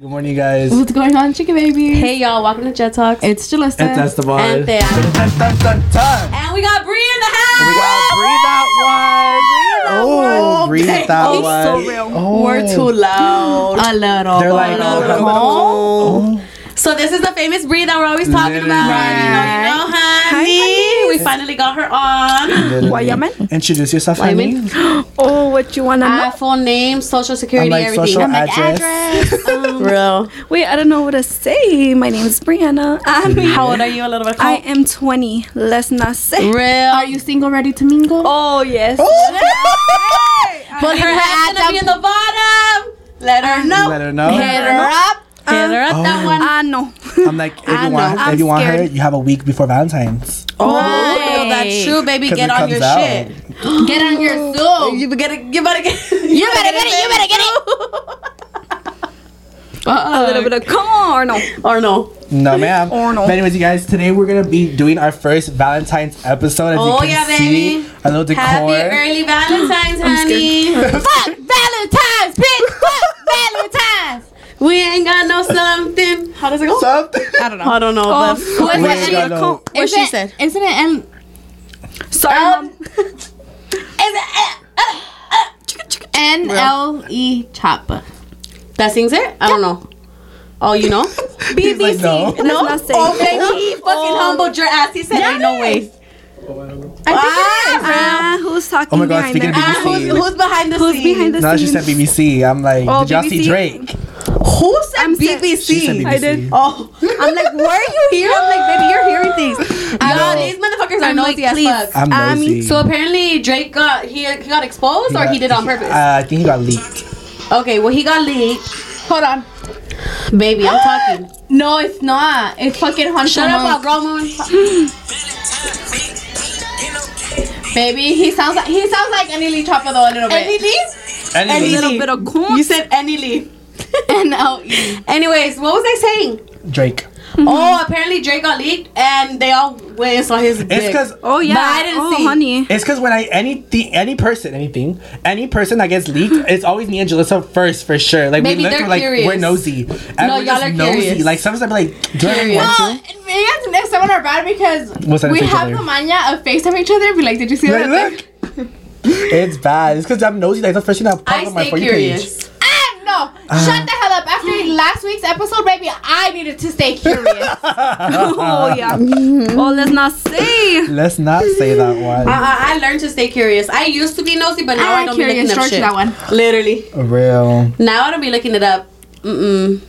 Good morning, guys. What's going on, chicken baby? Hey y'all, welcome to Jet Talks. It's Julysa. And that's the one. And Thea. And we got Bri in the house. We got breathe that one. Oh, breathe that He's one. so real. Oh. We're too loud. a little. They're like, A oh, little. oh. So this is the famous Bri that we're always talking Literally. about. You know, you know, honey. We finally got her on. Literally. Why, yaman? Introduce yourself, Why, honey. Oh, what you wanna know? Uh, full name, social I'm security, like everything. social I'm like, address. real. Wait, I don't know what to say. My name is Brianna. I mean, How old are you? A little bit. I am 20. Let's not say. real. Are you single, ready to mingle? Oh yes. Put her hat gonna be in the bottom. Let her know. Let her know. Hit her up. Hit her up. That one. I know. I'm like, if I you want, know. if I'm you want her, scared. you have a week before Valentine's. Oh, Right. that's true, baby. 'Cause Get it on comes your out. shit. Get on your stool. You better, you better get. It. You better get it. You better get it. A little bit of corn. No. Or no. No, ma'am. Or no. But anyways, you guys, today we're gonna be doing our first Valentine's episode. As Oh, you can yeah, see, baby. a little decor. Happy early Valentine's, honey. Fuck Valentine's, bitch. Fuck Valentine's. We ain't got no something. How does it go? Something. I don't know. I don't know. Oh, but what We she got gonna no- what she said. Isn't it? And Sorry, Um, mom. Is it, uh, N L E chopper. that sings it? I don't know. Oh, you know? He's like, no. Let's not. Oh, baby, he fucking humbled your ass. He said, "Ain't no way." Ah, Ah, who's talking Oh my God, behind speaking them? of ah, who's, BBC. who's behind the Who's scenes? behind the No, she scenes? said BBC. I'm like, Oh, did y'all see Drake? Who said I'm BBC? Said BBC. I did. Oh, I'm like, where are you here? I'm like, baby, you're hearing things. Yo, No. these motherfuckers are I'm like, as fuck. I'm I mean, nosy. So apparently Drake got he he got exposed or he did on purpose. Uh, I think he got leaked. okay, well he got leaked. Hold on. Baby, I'm talking. No, it's not. It's fucking Hunter. Shut up, Monk. girl moon. Baby, he sounds like he sounds like Annie Lee Chopper though a little Any bit. leaf? Anyway, Any little bit of corn. You said any leaf. N L E. Anyways, what was I saying? Drake. Oh, apparently Drake got leaked and they all went and saw his It's because Oh yeah. But I didn't oh, see. honey. it's because when I anything any person anything any person that gets leaked, it's always me and Julysa first for sure. Like Maybe we look they're like we're nosy. And No, we're y'all just are nosy. curious. Like sometimes I'm like, do I want No, to? me and if someone are bad because We'll send it we to each have the mania of FaceTime each other and be like, did you see Like, that? look. It's bad. It's because I'm nosy. Like the first thing that pops I up on my stay for you curious. page. No. Shut the hell up. After last week's episode, baby, I needed to stay curious. Oh yeah. Oh, let's not say. Let's not say that one. I, I, I learned to stay curious. I used to be nosy, but now I Ah, don't curious. be looking up George, shit. that one. Literally. Real. Now I don't be looking it up. Mm-mm.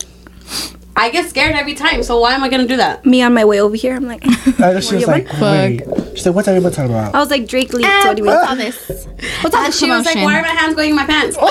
I get scared every time, so why am I gonna do that? Me on my way over here. I'm like, I just, she was like, wait. She's like, what's everybody talking about? I was like Drake leaked. Ah, what do you mean? what's all this? What's all And this she was like, why are my hands going in my pants?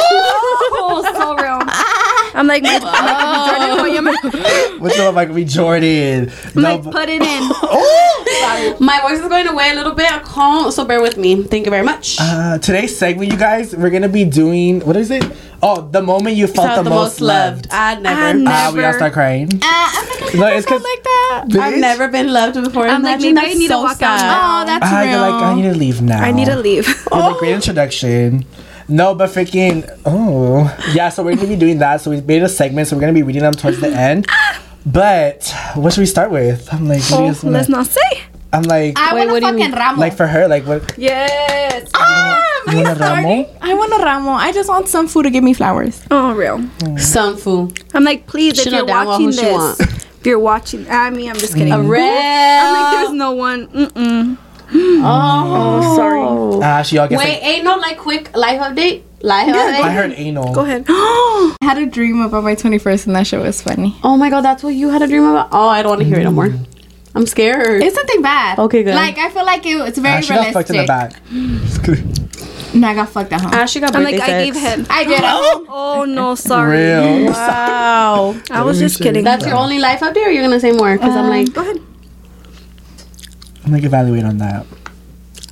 Oh, so real. I'm like, my, I'm like, Jordan, what you? What's up, Michael B. Jordan? I'm No, like, but- put it in. My voice is going away a little bit, calm, so bear with me. Thank you very much. Uh, today's segment, you guys, we're gonna be doing what is it? Oh, the moment you felt, Felt the, most loved. I'd never. I Ah, we all start crying. Ah, I'm not gonna No, it's because like that. I've never been loved before. I'm like, Imagine maybe I that's need to so walk out sad. now. Oh, that's Ah, real. you're like, I need to leave now. I need to leave. It was a great introduction. No, but freaking oh yeah. So we're gonna be doing that. So we made a segment. So we're gonna be reading them towards the end. But what should we start with? I'm like, what do you Oh, wanna- let's not say. I'm like, I Wait, want what a do you fucking mean? ramo. like for her, like what? Yes. ah, You I want a starting? ramo? I want a ramo. I just want some food to give me flowers. Oh, real. Some food. I'm like, please, She if you're watching this, if you're watching, I mean, I'm just kidding. A real. I'm like, there's no one. Mm-mm. Oh, sorry. Ah, she all gets Wait, like, ain't no like quick life update? Life I update? heard anal. Go ahead. I had a dream about my 21st and that shit was funny. Oh my god, that's what you had a dream about? Oh, I don't want to hear it no more. I'm scared. It's nothing bad. Okay, good. Like I feel like it, it's very Ah, she got fucked in the back. Just kidding. No, I got fucked at home. Ashley got I'm birthday like, I gave sex. head. I did. Oh. Oh, no, sorry. Real. Wow. I was just kidding. That's your only life update, or you're gonna say more? Because I'm like, Go ahead. I'm like evaluate on that.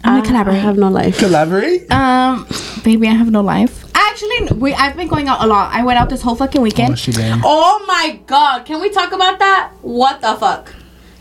I'm gonna I have no life. Collaborate. Um, Baby, I have no life. actually, we I've been going out a lot. I went out this whole fucking weekend. Oh, weekend. she did. Oh my god, can we talk about that? What the fuck?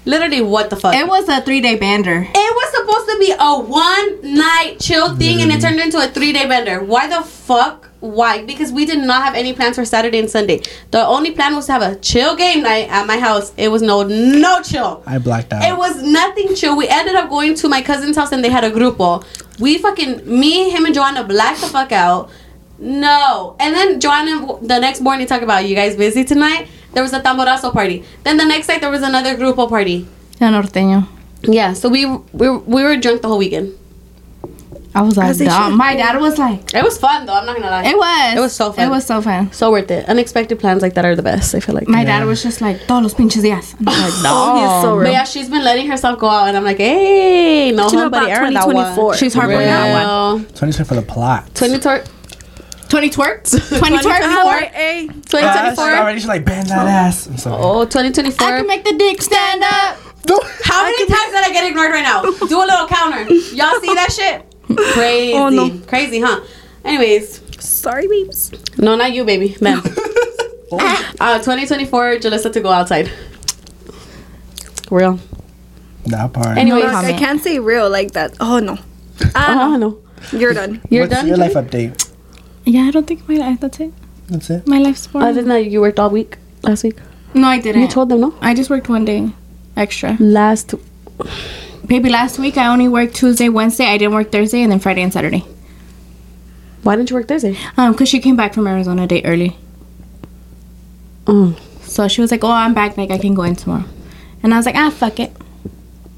Literally, what the fuck? It was a three day bender. It was supposed to be a one night chill thing and it turned into a three day bender. Why the fuck why? Because we did not have any plans for Saturday and Sunday. The only plan was to have a chill game night at my house. It was no no chill. I blacked out. It was nothing chill. We ended up going to my cousin's house and they had a grupo. We fucking me, him, and Joanna blacked the fuck out. No, and then Joanna the next morning talk about you guys busy tonight. There was a tamborazo party. Then the next night there was another grupo party. El norteño. Yeah, so we we we were drunk the whole weekend. I was like, As they dumb. should My dad was like, It was fun though. I'm not gonna lie. it was. It was so fun. It was so fun. so worth it. Unexpected plans like that are the best. I feel like. My dad was just like, todos los pinches días. And I was like, no. Oh, so But yeah, she's been letting herself go out, and I'm like, hey, no What you know about that 2024? one. She's hard on that one. Real. 20 for the plot. 20 tor- 20 twerks? 20 twerks? Hey, Ah, she's already she's like bend that ass. I'm sorry. Oh, 2024. I can make the dick stand up. How many times did I get ignored right now? Do a little counter. Y'all see that shit? Crazy. Oh, no. Crazy, huh? Anyways, sorry, babes. no, not you, baby. Them. uh, 2024, Julysa to go outside. Real. That part. Anyways, Look, I can't say real like that. Oh no. Ah, oh, no. no. You're done. You're What's done? your life update? Yeah, I don't think my life, that's it. That's it. My life's boring. Other than that, you worked all week last week. no, I didn't. You told them, no? I just worked one day extra. Last. Baby, last week I only worked Tuesday, Wednesday. I didn't work Thursday, and then Friday and Saturday. Why didn't you work Thursday? Um, cause she came back from Arizona a day early. Oh. So she was like, "Oh, I'm back. Like I can go in tomorrow." And I was like, "Ah, fuck it."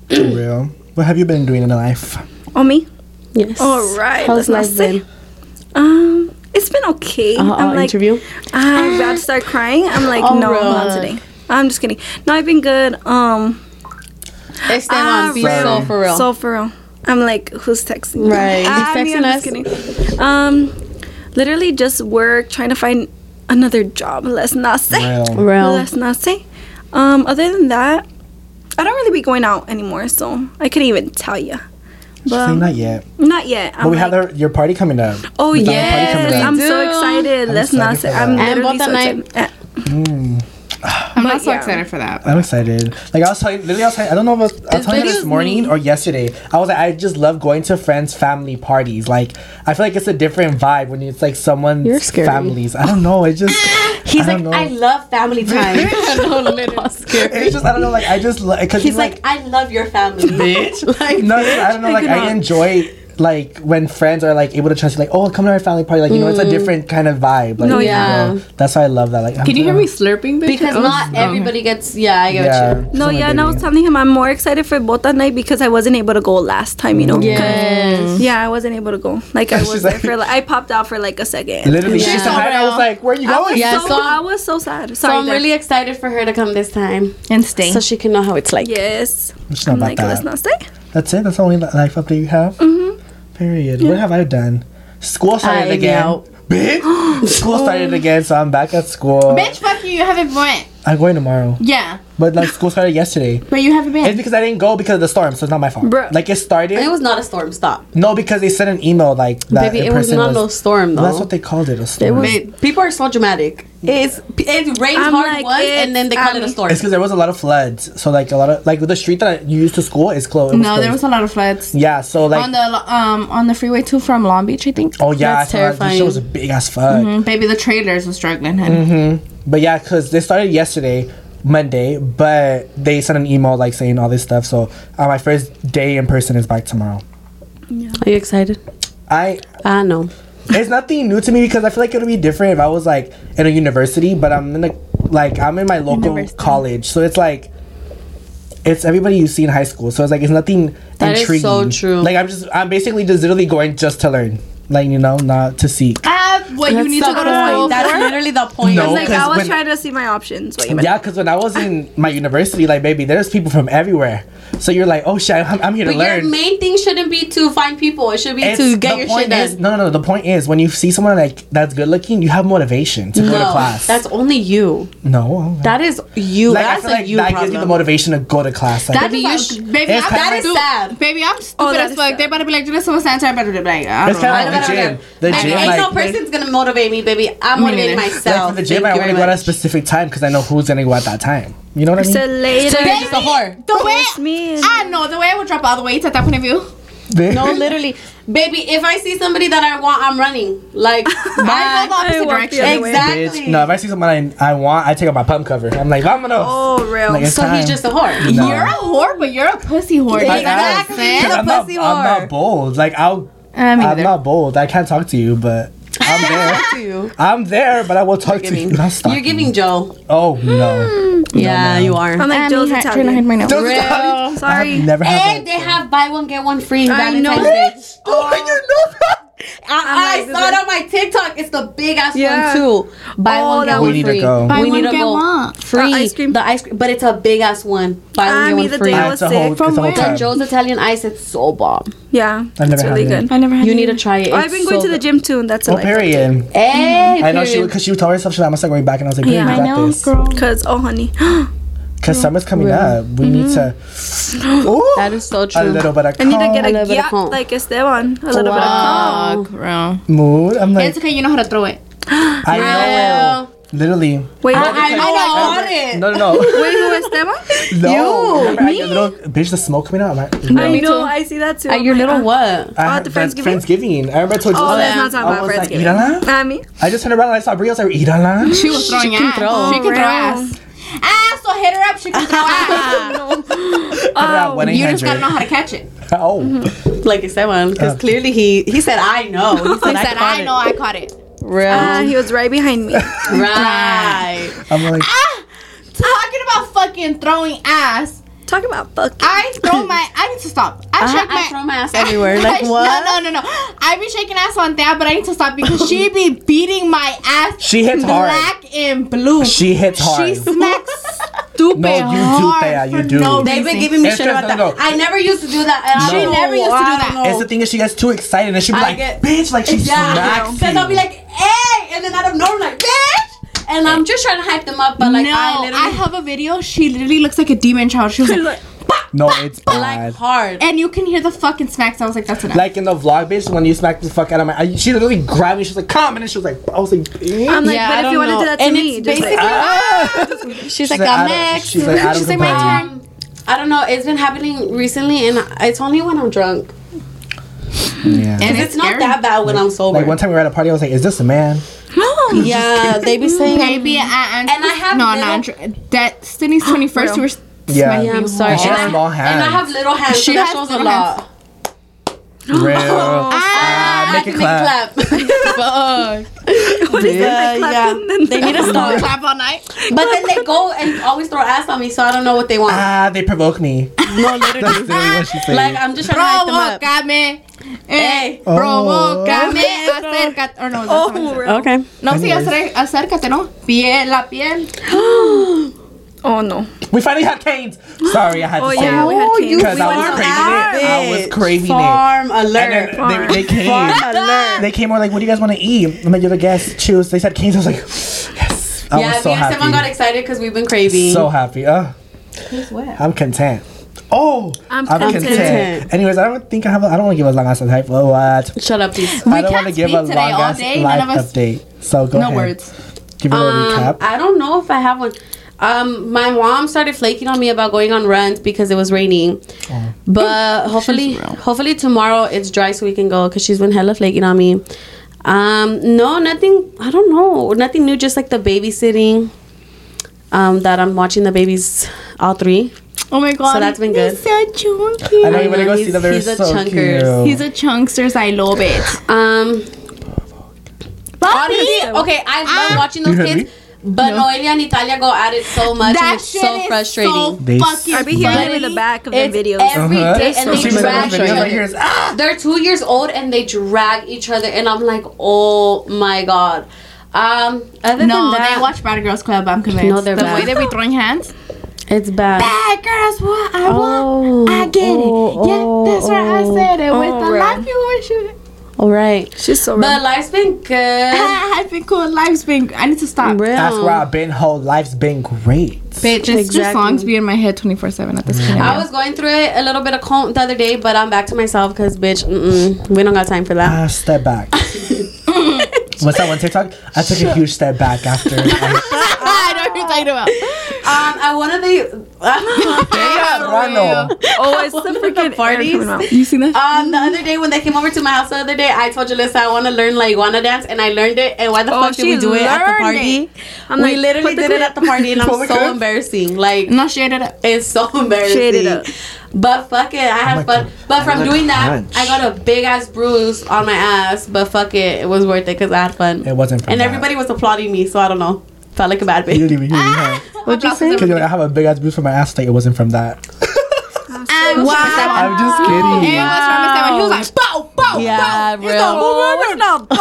For real. What have you been doing in life? Oh me. Yes. All right. How's let's life been? Um, it's been okay. Uh, I'm uh, like, interview? I'm about to start crying. I'm like, Oh, no, real. not today. I'm just kidding. No, I've been good. Um, Esteban, ah, be real. so for real. So for real. I'm like, who's texting? me? Right. He's Ah, texting I'm us. just kidding. Um, literally just work, trying to find another job. Let's not say. Real. real. Let's not say. Um, other than that, I don't really be going out anymore, so I couldn't even tell you. She's saying not yet. Not yet. But we have like, the, your party coming up. Oh We got a party yes. I'm so excited. I'm Let's not say. I'm that. And literally both so night- excited. Mm. I'm not But so yeah. excited for that. I'm excited. Like I was telling, literally, I was telling, I don't know if I was, I was telling you this morning me. or yesterday. I was like, I just love going to friends' family parties. Like I feel like it's a different vibe when it's like someone's families. I don't know. It just He's I like, don't know. I love family time. it's just I don't know. Like I just because He's like, I love your family. bitch. Like, no, I don't know. Like I enjoy like when friends are like able to trust you. Like oh, come to our family party. Like you know, it's a different kind of vibe. Like No, you yeah. know, that's why I love that. Like Can you hear me slurping? Bitch? Because was- not oh, everybody gets. Yeah, I get Yeah. you. No, so yeah, my and I was telling him I'm more excited for Bota night because I wasn't able to go last time, you know. Yes. Yeah, I wasn't able to go. Like I She's was there like- for like I popped out for like a second. Literally, Yeah. said hi. and I was like, "Where are you going?" Yeah, so, so- I was so sad. So I'm there. really excited for her to come this time, and stay. so she can know how it's like. yes. It's not I'm about like, that. let's not stay. That's it. That's the only life update you have. Mm-hmm. Period. What have I done? School started I again. know. Bitch. school started again, so I'm back at school. Bitch, fuck you. You haven't went. I'm going tomorrow, Yeah, but like school started yesterday. but you haven't been. It's because I didn't go because of the storm, so it's not my fault. Bro, Like it started. It was not a storm. Stop, no, because they sent an email like that. baby. in It was person not no storm though. Well, that's what they called it. A It storm. was. People are so dramatic. It's it rains I'm hard like, once and then they call it a storm. It's because there was a lot of floods. So like a lot of like the street that you used to school is closed. it No, there was a lot of floods Yeah, so like on the um on the freeway too from Long Beach, I think. oh yeah, That's I saw that. This terrifying. shit was a big ass flood. Mm, baby, the trailers were struggling. honey. But yeah, because they started yesterday, Monday, but they sent an email like saying all this stuff. So uh, my first day in person is back tomorrow. Are you excited? I I know. it's nothing new to me because I feel like it'll be different if I was like in a university, but I'm in a like I'm in my local University. college, so it's like it's everybody you see in high school. So it's like it's nothing That is intriguing. so true. Like I'm just I'm basically just literally going just to learn, like you know, not to seek. What you need to go to point. school That's literally the point. No. Like I was when- trying to see my options. What you? Yeah, because when I was in my university, like baby, there's people from everywhere. So you're like, oh shit, I'm, I'm here to learn. But your main thing shouldn't be to find people. It should be It's- to get the your point shit done. no, no, no. The point is, when you see someone like that's good looking, you have motivation to go to class. that's only you. no. That is you. like I that's feel a like you that problem. gives you the motivation to go to class. Like, That you like- sh- baby, I'm that is stu- sad. Baby, I'm oh, stupid Oh, that as fuck. sad. They about to be like, do this so much answer. I better be like, I it's don't know. kind of like the gym. The gym, ain't no person's gonna motivate me, baby. I'm Me motivating neither. like myself. for the gym, Thank I you want to go at a specific time because I know who's gonna go at that time. You know what I mean? So later. So you're just a whore. The way It's me. I know the way I would drop all the weights at that point of view. Bitch. No, literally, baby. If I see somebody that I want, I'm running. Like, I back. go the opposite I the direction. exactly. Bitch. No, if I see someone I, I want, I take out my pump cover. I'm like, vámonos. Oh, real. Like, it's So he's just a whore. No. You're a whore, but you're a pussy whore. I am. Exactly. 'Cause You're a I'm not, pussy I'm not bold. Like I'll, me I'm neither. not bold. I can't talk to you, but I'm there. I'm there, but I will talk to you. Giving. Not You're stalking. giving Joe. Oh no. Hmm. Yeah, no. you are. I'm like um, I'm Joe's trying to hide Italian. my nose. Those Real. Italian- Sorry. I've never had And that. they have buy one get one free I know. Valentine's Day. Oh, you know that? I, I saw it on my TikTok. It's the big ass Yeah. one too. Buy Oh, one that get one. one We need to free. go. Buy we one, need to get go. one. Free Uh, ice cream? The ice cream, but it's a big ass one. Buy one I get one the free. day I was it's a whole, sick. it's a From whole where? The. Joe's Italian ice. It's so bomb. Yeah, I've never it's had really it. good. I never had You it. need to try it. Oh, I've It's been going to the gym too, and that's a Oh, life. period. Hey, I know she period. because she told herself she's like, I'm not going back, and I was like, Yeah. I I know, girl. Cause oh honey, Because summer's coming Really? up. We need to. Ooh, That is so true. a little bit of Calm. I need to get A a, little yeah, like Esteban. A little bit of Wow. Fuck, bro. mood. I'm like, It's okay. You know how to throw it. I know. Literally. Wait, I, who- I know. I got it. No, no, no. wait, who Esteban? no. Remember I get little bitch, the smoke coming out. I'm like, no. I know, I see that too. At your little uh, what? I Oh, the Friendsgiving? Friendsgiving. I remember I told you. Oh, I let's not talk about was like, Friendsgiving. "Irala?" Uh, me? I just turned around and I saw Bri. I was like, Irala? She was throwing ass. throw. She can throw ass. So hit her up. She can throw ass. Oh, you just gotta know how to catch it. Oh. Like I said, one because Uh. clearly he he said I know. He He said, said, I, I know I caught it. Real. Ah, he was right behind me. right. I'm like, Ah, talking about fucking throwing ass. Talk about fucking. I throw my. I need to stop. I Uh-huh, shake my. I throw my ass everywhere. Like I- what? No, no, no, no. I be shaking ass on that, but I need to stop because she be beating my ass. She hits hard. black and blue. she hits hard. She smacks stupid No, you do, Thea, you do. no They've been giving me It's shit about no, that. I never used to do that. And I She never used to do that. It's the thing is she gets too excited and she be I like, get- bitch, like she Yeah, smacks because. I'll be like, hey, and then out of nowhere, like, bitch, and I'm just trying to hype them up, but like, no, I I, have a video. She literally looks like a demon child. She was like, no, it's like bad. hard. and you can hear the fucking smacks. I was like, that's enough. Like in the vlog, bitch, when you smacked the fuck out of my, I, she literally grabbed me. She was like, "Come," and then she was like, "I was like, eh? I'm like, Yeah, I but if don't you want to know. do that to And me, it's just like, basically- ah. She's like, like, out I'm of- next. she's like, out She's like, my turn. Um, I don't know. It's been happening recently, and it's only when I'm drunk. yeah. And It's, not scary. that bad when I'm sober. Like one time we were at a party, I was like, "Is this a man?" Yeah, they be saying. Baby, and, And I have no, little- no, Andrew- Destiny's twenty first. You were Yeah. Yeah, I'm sorry. And she And has I, small and I have little hands, She so that has shows a little lot. Real. Ah, make I it can clap. Fuck. what is that? Like, yeah. They need to stop. clap all night. But then they go and always throw ass on me, so I don't know what they want. Ah, they provoke me. no, That's literally. literally what she said. Like I'm just trying to hype them up. Provócame. Hey. Oh. provócame. Acércate. Or no, that's Oh, not what it says. real. Okay. No, sí, Anyways. acércate, acércate, ¿no? Piel, la piel. Oh no. we finally had Cane's. Sorry, I had to Oh say yeah, it. we had Oh, Cane's. you Because I was craving it. I was bitch. craving it. Farm alert. And then they, they came. Farm alert. They came over like, "What do you guys want to eat?" I'm like, "You're the guest. Choose." They said Cane's. I was like, "Yes." I yeah, was so me and happy. Stefan got excited because we've been craving. So happy. Uh, wet. I'm content. Oh, I'm I'm content. content. Anyways, I don't think I have. A, I don't want to give a long ass type. Oh, what? Shut up, please. I don't can't want to give speak a today long all ass day, life us- update. So go No ahead. words. Give it a Um, recap. I don't know if I have one. Um, my mom started flaking on me about going on runs because it was raining. Oh. But hopefully, hopefully tomorrow it's dry so we can go because she's been hella flaking on me. Um, no, nothing. I don't know. Nothing new. Just like the babysitting. Um, that I'm watching the babies, all three. Oh my god. So that's been good. He's so chunky. I know I you want to go see he's- them. They're he's a so chunkers. cute. He's a chunksters. I love it. Um, honestly, okay, I love watching those You heard kids, but Noelia and Italia go at it so much, and it's shit so is frustrating. So They fucking I be hearing funny. them in the back of the videos. every Uh-huh. day, and So they drag each other. like, here's, ah! They're two years old and they drag each other, and I'm like, oh my god. Um, other No, than that, they watch Bad Girls Club. I'm convinced. No, they're the bad. way they be throwing hands. It's bad. Bad girls, what I Oh, want, I get oh, it. Yeah, that's right. I oh, said it with oh, the right. life you want to shoot it. All right, She's so but real. life's been good. I've been cool. Life's been. I need to stop. Real. That's where I've been. Whole life's been great. Bitch, it's just Exactly. songs be in my head 24 7 at this point. I was going through it a little bit of cold the other day, but I'm back to myself because, bitch, mm-mm, we don't got time for that. Ah, step back. What's that one TikTok? I took a huge step back after. I, I know what you're talking about. Um, at one of the Rano. Oh, it's the One of the freaking parties. air coming out. You seen that? um the other day when they came over to my house the other day, I told Julysa I want to learn La Iguana dance, and I learned it. And why the Oh, fuck did we she do it at the party? it. I'm we like, literally put the did it at the party, and I'm so clip. embarrassing. Like No, shade it up. it's so embarrassing. Shade it up. But fuck it, I had my fun. God. But from I like doing that. I got a big ass bruise on my ass. But fuck it, it was worth it because I had fun. It wasn't from and that. everybody was applauding me, so I don't know. Felt like a bad You bitch. didn't even hear me. huh? What'd you say? Because I have a big ass bruise from my ass. Like it wasn't from that. And Wow. I'm just It kidding. was from Mr. He was like, bow, bow, Yeah, bow. real.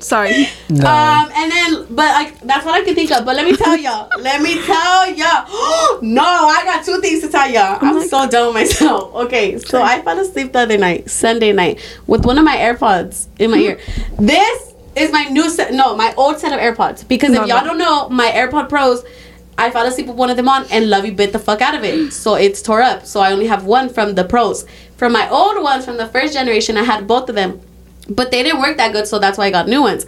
Sorry. No. Um, and then, but like that's what I can think of. But let me tell y'all. let me tell y'all. no, I got two things to tell y'all. I'm so done with myself. Okay, so I fell asleep the other night, Sunday night, with one of my AirPods in my ear. This is my new set. No, my old set of AirPods. Because No, if y'all no. don't know, my AirPod Pros. I fell asleep with one of them on, and Lovey bit the fuck out of it, so it's tore up. So I only have one from the pros. From my old ones from the first generation, I had both of them, but they didn't work that good, so that's why I got new ones.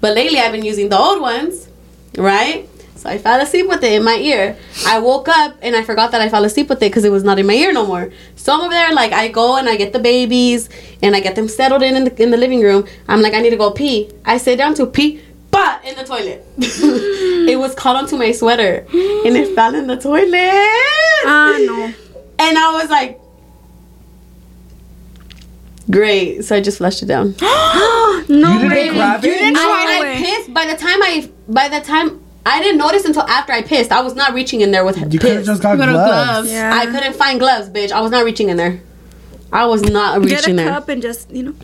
But lately, I've been using the old ones, right? So I fell asleep with it in my ear. I woke up and I forgot that I fell asleep with it because it was not in my ear no more. So I'm over there, like I go and I get the babies and I get them settled in in the, in the living room. I'm like, I need to go pee. I sit down to pee, but in the toilet. it was caught onto my sweater and it fell in the toilet. Ah, no. And I was like, great. So I just flushed it down. No you didn't way. grab it? I, I pissed by the time I by the time I didn't notice until after I pissed. I was not reaching in there with You could have just got You got a gloves. Yeah. I couldn't find gloves, bitch. I was not reaching in there. I was not reaching there. Get a there. cup and just, you know.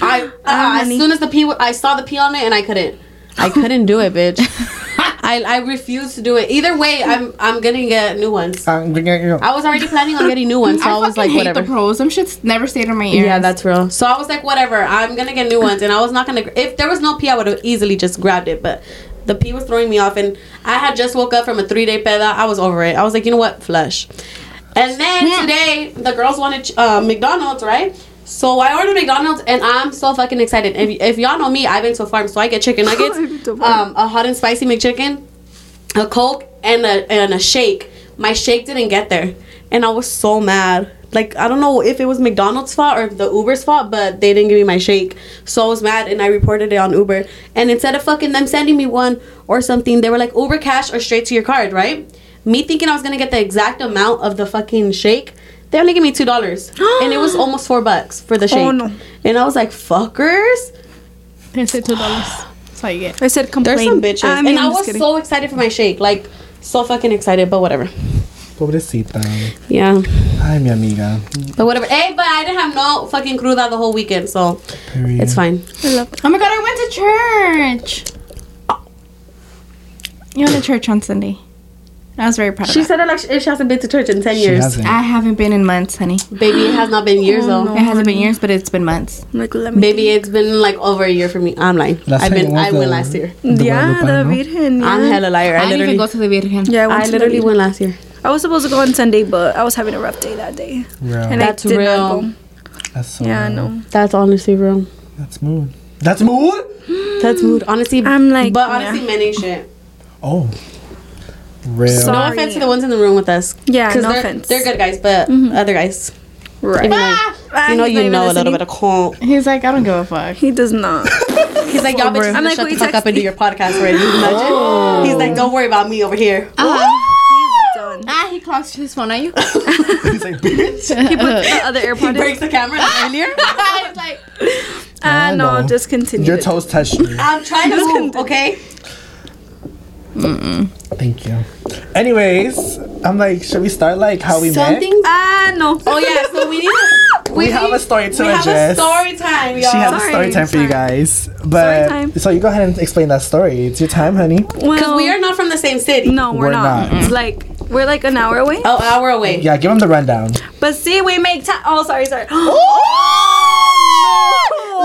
I uh, Ah, as honey. soon as the pee, w- I saw the pee on it, and I couldn't. I couldn't do it, bitch. I I refused to do it. Either way, I'm I'm gonna get new ones. I'm gonna get you. I was already planning on getting new ones, so I, was like, fucking hate whatever. the pros. Them shits never stayed in my ears. Yeah, that's real. So I was like, whatever. I'm gonna get new ones, and I was not gonna. If there was no pee, I would have easily just grabbed it. But the pee was throwing me off, and I had just woke up from a three day peda. I was over it. I was like, you know what, flush. And then today, the girls wanted uh, McDonald's, right? So I ordered McDonald's, and I'm so fucking excited. If, if y'all know me, I've been to a farm, so I get chicken nuggets, I've been to a um, a hot and spicy McChicken, a Coke, and a and a shake. My shake didn't get there, and I was so mad. Like I don't know if it was McDonald's fault or the Uber's fault, but they didn't give me my shake, so I was mad, and I reported it on Uber. And instead of fucking them sending me one or something, they were like Uber cash or straight to your card, right? Me thinking I was gonna get the exact amount of the fucking shake. They only gave me two dollars, and it was almost four bucks for the oh, shake. Oh, no. And I was like, "Fuckers!" They said two dollars. That's all you get. I said complain. There's some bitches, I mean, and I I'm just was kidding. so excited for my shake, like so fucking excited. But whatever. Pobrecita. Yeah, Ay, mi amiga. but whatever. Hey, but I didn't have no fucking cruda the whole weekend, so Period. it's fine. I love that. Oh my god, I went to church. You went to church on Sunday. I was very proud of She said it like she she hasn't been to church in ten She years. hasn't. I haven't been in months, honey. Baby, it has not been years Oh, though. no. It hasn't been years, but it's been months. I'm like, let me. Baby, it's been like over a year for me. I'm lying. Last I've been. was I went the- last year. the yeah, the Guadalupe, no? Virgen. Yeah. I'm hella liar. I, I, didn't even go to the Virgen. Yeah, I, I literally went last year. I was supposed to go on Sunday, but I was having a rough day that day. Real. And That's I did real. not go. That's so Yeah, I real. know. That's honestly real. That's mood. That's mood? That's mood. Honestly, I'm like, but yeah. honestly, men ain't shit. Oh. Real. So- No Sorry. offense to the ones in the room with us. Yeah, 'Cause no they're, offense. They're good guys, but other guys, Right. even like, Ah, you know, you know a little bit of con. He's like, I don't give a fuck. He does not. He's like, y'all bitches I'm like, shut the fuck up and do your podcast already. You imagine. He's like, don't worry about me over here. He's done. Ah, this one, are you. He's like, bitch. He put the other He AirPod in. breaks the camera like earlier. It's like, Ah, I no, know. just continue. Your to- toes touched me. I'm trying to move, okay? Thank you. Anyways, I'm like, should we start like how we met? Something. Ah, no. Oh yeah, so we need. To, We have a story to We have a story time, y'all. She has a story time for you guys. But time. so you go ahead and explain that story. It's your time, honey. Because Well, we are not from the same city. No, we're, We're not. not. It's like we're like an hour away. Oh, an hour away. Yeah, give them the rundown. But see, we make time. Oh, sorry, sorry.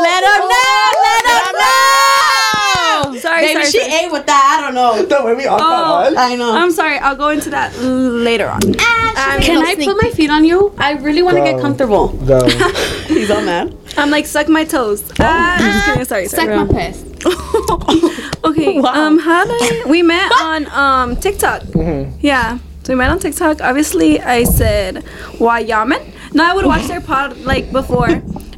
Let her know. Let her know. Sorry, Maybe sorry, she sorry. ate with that. I don't know. Don't make me on Oh. that one. I know. I'm sorry. I'll go into that later on. I'm, Can I put my feet on you? I really want to get comfortable. Go. He's all mad. I'm like suck my toes. Ah, I'm just kidding. Sorry, suck sorry. my piss. okay, Okay. Um, how did we met on um TikTok? Mm-hmm. Yeah. So we met on TikTok. Obviously, I said why Wayaman. No, I would watch their pod like before.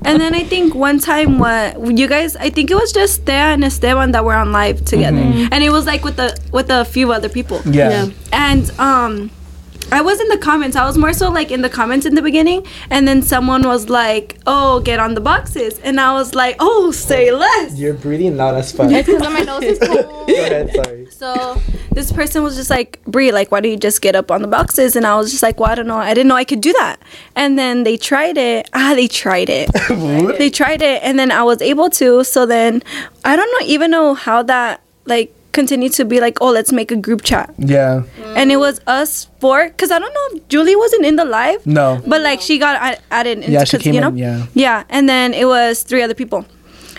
And then I think one time what you guys I think it was just Thea and Esteban that were on live together. And it was like with the with a few other people. Yeah. Yeah. And um I was in the comments. I was more so like in the comments in the beginning, and then someone was like, "Oh, get on the boxes," and I was like, "Oh, say less." You're breathing loud as fuck. It's because my nose is cold. Go ahead, sorry. So this person was just like, Bri, like, why don't you just get up on the boxes? And I was just like, well, I don't know. I didn't know I could do that. And then they tried it. Ah, they tried it. they tried it, and then I was able to. So then I don't know even know how that like continued to be like, oh, let's make a group chat. Yeah. And it was us four, cause I don't know, if Julie wasn't in the live, No. but like she got a- added. Into, Yeah, she 'cause, came you know? in, yeah. Yeah, and then it was three other people,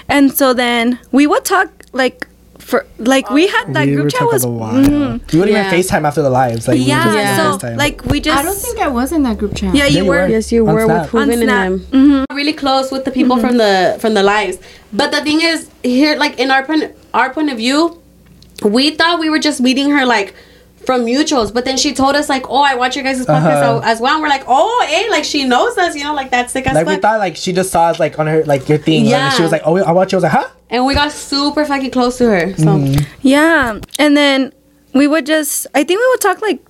and so then we would talk like for like we had that we group chat was a while. mhm. We wouldn't Yeah. even FaceTime after the lives. Like, we yeah, would just Yeah. So like we just I don't think I was in that group chat. yeah you you were were. Yes, you On were Snap. with Ruben and Snap. him. Mm-hmm. Really close with the people from the from the lives. But the thing is, here, like in our point, our point of view, we thought we were just meeting her like from mutuals, but then she told us like, "Oh, I watch your guys' podcast Uh-huh. as well." And we're like, "Oh, hey, like she knows us, you know, like that's sick as like we thought like she just saw us like on her like your thing. Yeah. Yeah. And she was like, oh, I watch you. I was like, huh? and we got super fucking close to her. So yeah, and then we would just I think we would talk like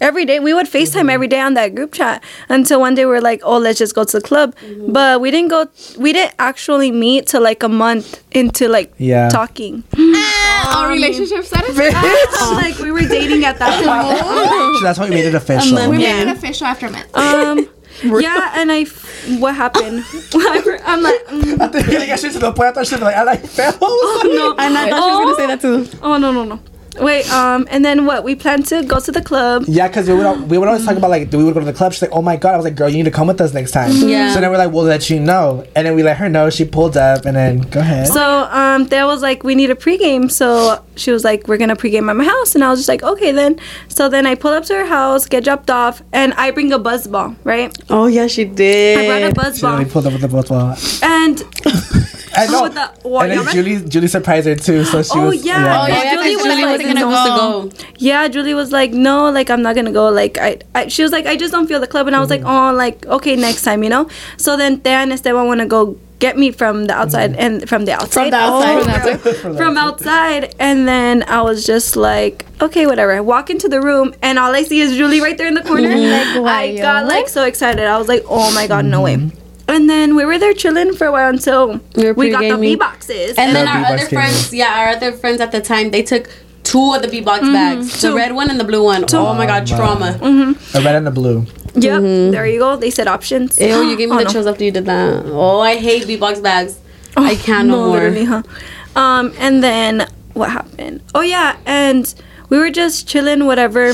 every day. We would FaceTime every day on that group chat until one day we are like, oh, let's just go to the club. But we didn't go. We didn't actually meet till like a month into like Yeah. talking. Our relationship status. like we were dating at that point. So that's why we made it official. then- We Yeah. made it official after men. Um, yeah, and I, f- what happened? I'm like, mm, I think getting straight to the point. I thought she was like, I like fell. no, and I thought she was gonna say that too. oh no, no, no. Wait, um, and then what? We planned to go to the club. Yeah, because we would al- we would always talk about like do we would go to the club. She's like, "Oh my god!" I was like, "Girl, you need to come with us next time." Yeah. So then we're like, "We'll let you know," and then we let her know. She pulled up, and then go ahead. So um, there was like, we need a pregame. So she was like, we're gonna pregame at my house, and I was just like, okay then. So then I pull up to her house, get dropped off, and I bring a buzz ball, right? Oh yeah, she did. I brought a buzz she ball, literally pulled up with the bottle. and I know. with the- what, and then Julie Julie surprised her too. So she Oh, was. yeah. Oh yeah, Julie Julie, was Julie like, wasn't no. supposed to go. yeah, Julie was like, no, like I'm not gonna go. Like I, I she was like, I just don't feel the club, and I was like, oh, like okay, next time, you know. So then Thea and Esteban want to go get me from the outside mm-hmm. and from the outside. From the outside. Oh, from outside and then I was just like, okay, whatever. I walk into the room and all I see is Julie right there in the corner. Mm-hmm. I got like so excited. I was like, oh my god, no way. Mm-hmm. And then we were there chilling for a while until We we, got the pre-gaming. B boxes. And then our B-box other came in. friends, yeah, our other friends at the time, they took two of the B-box bags, the red one and the blue one. Oh my god, Oh, trauma. A red and the blue. yep, there you go. They said options. Ew, you gave me Oh, the no. chills after you did that. Oh, I hate B-box bags. I can't no, more. literally, huh? Um, and then what happened? Oh yeah, and we were just chilling, whatever.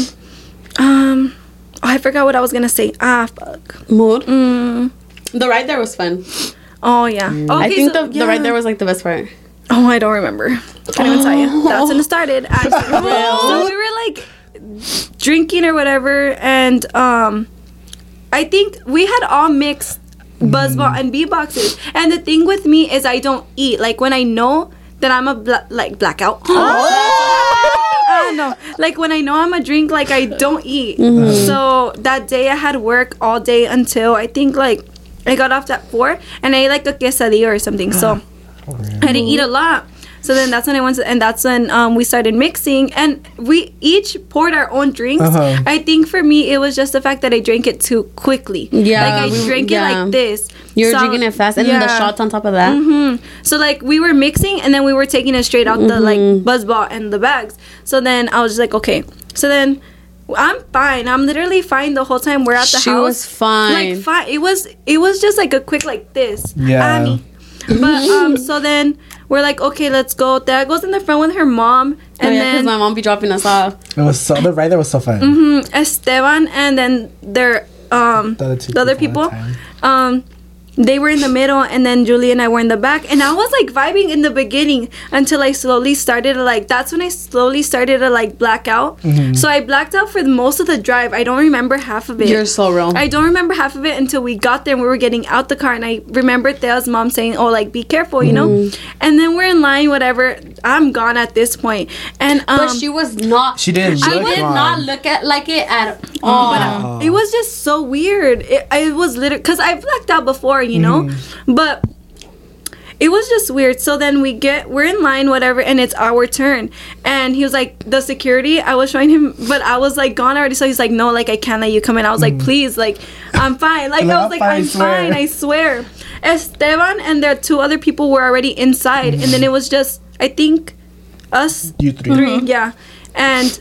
Um, oh, I forgot what I was gonna say. Ah, fuck. Mood. Mm. The ride there was fun. Oh yeah. Okay, I think so- the, the ride there was like the best part. Oh, I don't remember. Can't even tell you. That's when it started. So we were like drinking or whatever, and um, I think we had all mixed buzzball and bee boxes. And the thing with me is, I don't eat. Like when I know that I'm a bla- like blackout. Ah, no, like when I know I'm a drink, like I don't eat. So that day I had work all day until I think like I got off at four, and I ate like a quesadilla or something. So. I didn't eat a lot. So then that's when I went to, and that's when um, we started mixing, and we each poured our own drinks. Uh-huh. I think for me, it was just the fact that I drank it too quickly. Yeah, like I we- drank yeah. it like this. You were So- drinking it fast, and then the shots on top of that. hmm So like we were mixing, and then we were taking it straight out the like buzz ball and the bags. So then I was just like, okay. So then. I'm fine. I'm literally fine the whole time we're at the She house. She was fine. Like fine. It was. It was just like a quick like this. Yeah. Annie. But um. So then we're like, okay, let's go. Dad goes in the front with her mom, Oh, and yeah, because then my mom be dropping us off. It was so the ride there was so fun. mhm, Esteban, and then their um The other the other people people. the. Um, they were in the middle and then Julie and I were in the back and I was like vibing in the beginning until I slowly started to like that's when I slowly started to like black out. So I blacked out for the, most of the drive. I don't remember half of it. You're so real. I don't remember half of it until we got there and we were getting out the car and I remember Thea's mom saying, "Oh, like be careful," you know. Mm-hmm. And then we're in line, whatever. I'm gone at this point, and um, but she was not. She didn't She look did gone. not look at like it at all. but it was just so weird. It, it was literally because I blacked out before, you know, Mm-hmm. but it was just weird. So then we get we're in line, whatever, and it's our turn. And he was like, the security. I was showing him, but I was like gone already. So he's like, no, like I can't let you come in. I was like, please, like I'm fine. Like No, I was like, fine, I I'm swear. fine. I swear. Esteban and the two other people were already inside, and then it was just I think us You 3 three, yeah. And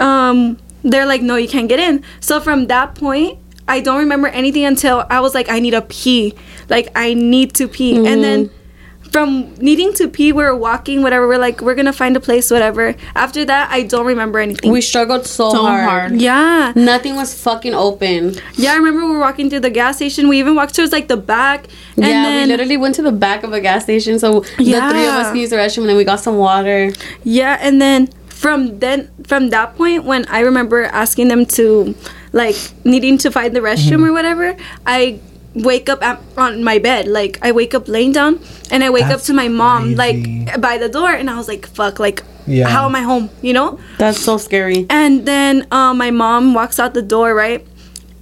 um they're like, no, you can't get in. So from that point, I don't remember anything until I was like, I need a pee. Like I need to pee. And then mm-hmm. from needing to pee, we were walking, whatever, we're like, we're gonna find a place, whatever. After that I don't remember anything. We struggled so, So hard. hard. yeah. Nothing was fucking open. Yeah, I remember we were walking through the gas station. We even walked towards like the back. And yeah, then, we literally went to the back of a gas station, so the three of us can use the restroom, and then we got some water. Yeah, and then from then from that point when I remember asking them to like needing to find the restroom or whatever, I wake up at, on my bed. Like I wake up laying down and I wake up to my mom crazy. like by the door and I was like, fuck, like Yeah. how am I home? You know? That's so scary. And then uh, my mom walks out the door, right?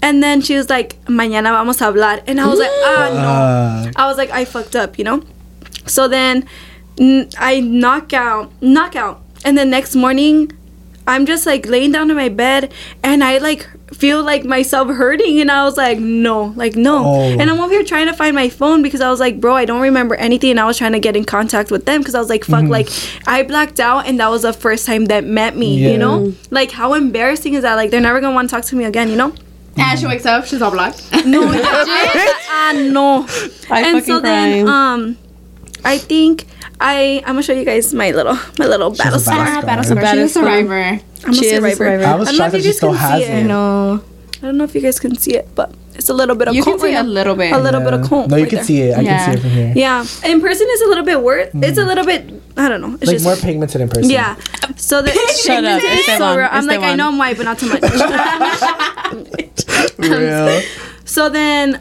And then she was like, Mañana vamos a hablar. And I was like, ah, no. I was like, I fucked up, you know? So then n- I knock out, knock out. And the next morning, I'm just like laying down in my bed and I like feel like myself hurting. And I was like, no, like, no. Oh. And I'm over here trying to find my phone because I was like, bro, I don't remember anything. And I was trying to get in contact with them because I was like, fuck, like, I blacked out and that was the first time that met me, Yeah. you know? Like, how embarrassing is that? Like, they're never gonna want to talk to me again, you know? And she wakes up, she's all black. No, ah, no. I and fucking so then, um, I think I I'm gonna show you guys my little my little battle scar. battle Ah, battle scar. scar. She's a survivor. I'm a She a survivor. survivor. I was I don't know shocked if that you she still guys can has see it. it. No. I don't know if you guys can see it, but it's a little bit of You can see right a little bit. A little bit of Yeah. comb. No, you right can there. see it. I Yeah. can see it from here. Yeah, in person it's a little bit worse. It's a little bit. I don't know. It's Mm. Like just more pigmented in person. yeah. So the Shut up, it's so Esteban, real. I'm like I know I'm white, but not too much. Real. so then,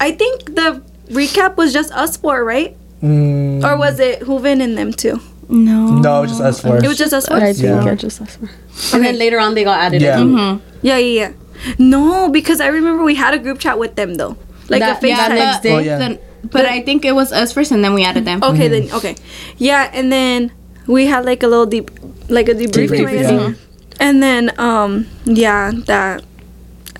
I think the recap was just us four, right? Mm, Or was it Hooven and them too? No. no, just us four. It was just us four. I think Yeah. I just asked for. And then later on, they got added. Yeah. in. Yeah, yeah, yeah. No, because I remember we had a group chat with them though, like That- a yeah, FaceTime. next day. Oh, yeah. Then, but I think it was us first, and then we added them. Okay, then okay, yeah, and then we had like a little deep, like a debriefing, Debrief, yeah. and then um, yeah, that.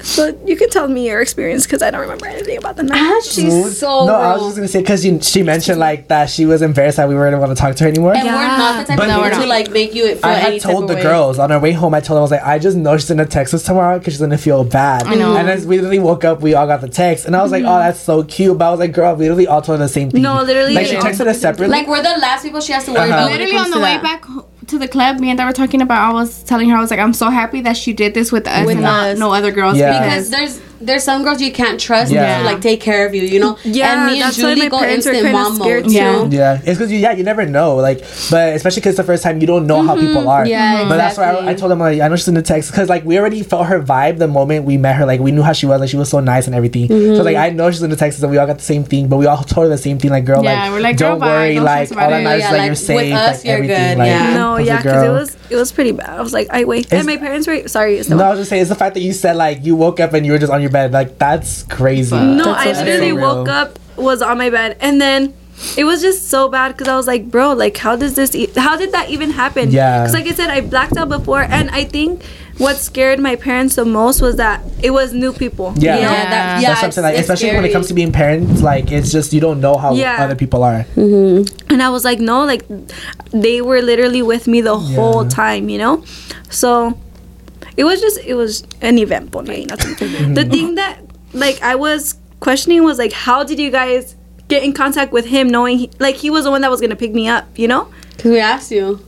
So you can tell me your experience because I don't remember anything about the night. Ah, she's so no, I was just gonna say because she mentioned like that she was embarrassed that we weren't want to talk to her anymore. And we're not the type But of we're people to like make you feel I any had type told of the way. girls on our way home. I told them I was like, I just know she's gonna text us tomorrow because she's gonna feel bad. I know. And as we literally woke up, we all got the text, and I was like, oh, that's so cute. But I was like, girl, we literally all told her the same thing. No, literally, Like she texted us separately. Like we're the last people she has to worry Uh-huh. about. when it Literally on the to way that. back ho- to the club, me and I were talking about. I was telling her I was like, I'm so happy that she did this with us, With and not no other girls. Yeah. because there's there's some girls you can't trust Yeah. to like take care of you, you know. Yeah, and me and that's why Julie my go parents were instant kinda mom scared mode. too. Yeah. Yeah, it's because you yeah you never know like, but especially because the first time you don't know how people are. Mm-hmm. Yeah, But that's why. I, I told them like I know she's in the text because like we already felt her vibe the moment we met her. Like we knew how she was. Like she was so nice and everything. Mm-hmm. So like I know she's in the text and we all got the same thing. But we all told her the same thing. Like girl, Yeah, like, we're like, don't girl, bye, worry. don't like all that it. matters Yeah, is that like, you're with safe. us, like you're everything. good, Like, yeah. No, yeah, because it was it was pretty bad. I was like, I wait, It's- and my parents were sorry. It's No, I was just saying it's the fact that you said like you woke up and you were just on your bed. Like that's crazy. No, That's I so- literally so woke up, was on my bed, and then it was just so bad because I was like, bro, like how does this? E- how did that even happen? Yeah. Because like I said, I blacked out before, and I think what scared my parents the most was that it was new people. Yeah. You know? Yeah, that, yeah, That's what I'm saying. Like, it's especially when it comes to being parents, like it's just you don't know how Yeah. other people are. Mm-hmm. And I was like, no, like they were literally with me the whole time, you know? So it was just it was an event for. Nothing. the thing that like I was questioning was like how did you guys get in contact with him knowing he, like he was the one that was gonna pick me up, you know? Cause we asked you.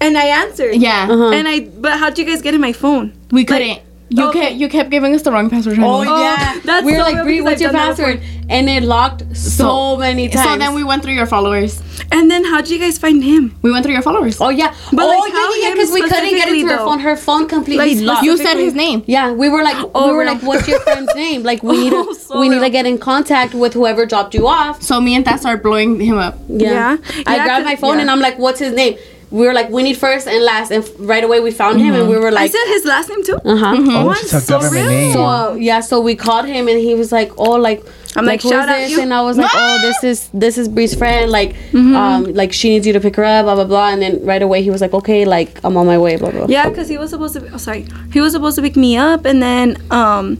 And I answered. Yeah, Uh-huh. And I but how'd you guys get in my phone? we couldn't. You Okay. kept you kept giving us the wrong password. honey. Oh, yeah, oh, that's we were so like, weird Bri, what's your password? And it locked so, many times. So then we went through your followers. And then how did you guys find him? We went through your followers. Oh yeah, But, oh like, how yeah, yeah, because we couldn't get specifically, into her phone. Her phone completely Like, locked. you said his name. Yeah, we were like, Oh, we were real. like, what's your friend's name? Like, we need to, Oh, so we need to get in contact with whoever dropped you off. So me and Tess started blowing him up. Yeah, Yeah. I Yeah, grabbed 'cause- my phone yeah. and I'm like, what's his name? We were like, we need first and last, and right away we found him, and we were like, I said his last name too. uh huh. Oh, Oh, she I'm so government real. name. So uh, yeah, so we called him and he was like, "Oh, like I'm like, who is shout out this?" you. And I was like, "Oh, this is this is Bri's friend. Like, um, like she needs you to pick her up, blah blah blah." And then right away he was like, "Okay, like I'm on my way, blah blah." blah. Yeah, because he was supposed to. Oh, sorry, he was supposed to pick me up, and then um,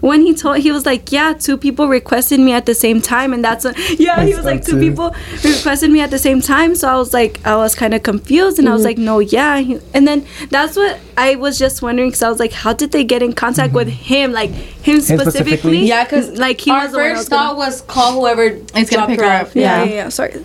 when he told, he was like, "Yeah, two people requested me at the same time," and that's when. Yeah, he was like, so two too. people requested me at the same time, so I was like, I was kind of confused, and I was mm-hmm. like, no, yeah, he, and then that's what I was just wondering, because I was like, how did they get in contact with mm-hmm. him, like him specifically? specifically? Yeah, because like he our was the was first gonna- thought was call whoever it's gonna dropped pick her her off. up. Yeah, Yeah. yeah, yeah. Sorry.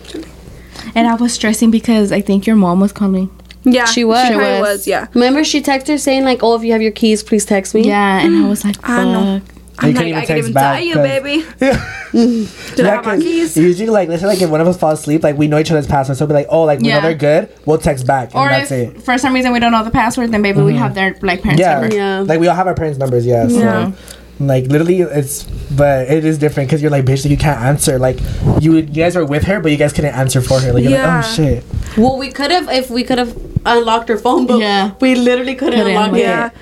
And I was stressing because I think your mom was calling. Yeah, She was. She She was. was. Yeah. Remember, she texted her saying like, "Oh, if you have your keys, please text me." Yeah, and I mm. was like, I know. fuck. I'm You like, couldn't even I can text even back, tell you, 'cause- baby. Yeah. Did I mm-hmm. have my 'cause keys? usually like let's say like if one of us falls asleep, like we know each other's passwords, so we'll be like, oh, like we Yeah. know they're good, we'll text back, and Or that's if it. for some reason we don't know the password, then maybe we mm-hmm. have their like parents' Yeah. number. Yeah. like we all have our parents' numbers, yeah. So, Yeah. Like literally, it's but it is different because you're like, basically you can't answer. Like you, you guys were with her, but you guys couldn't answer for her. Like you're Yeah. like, oh shit. Well, we could have if we could have unlocked her phone, but Yeah. we literally couldn't, Couldn't, unlock Yeah. it.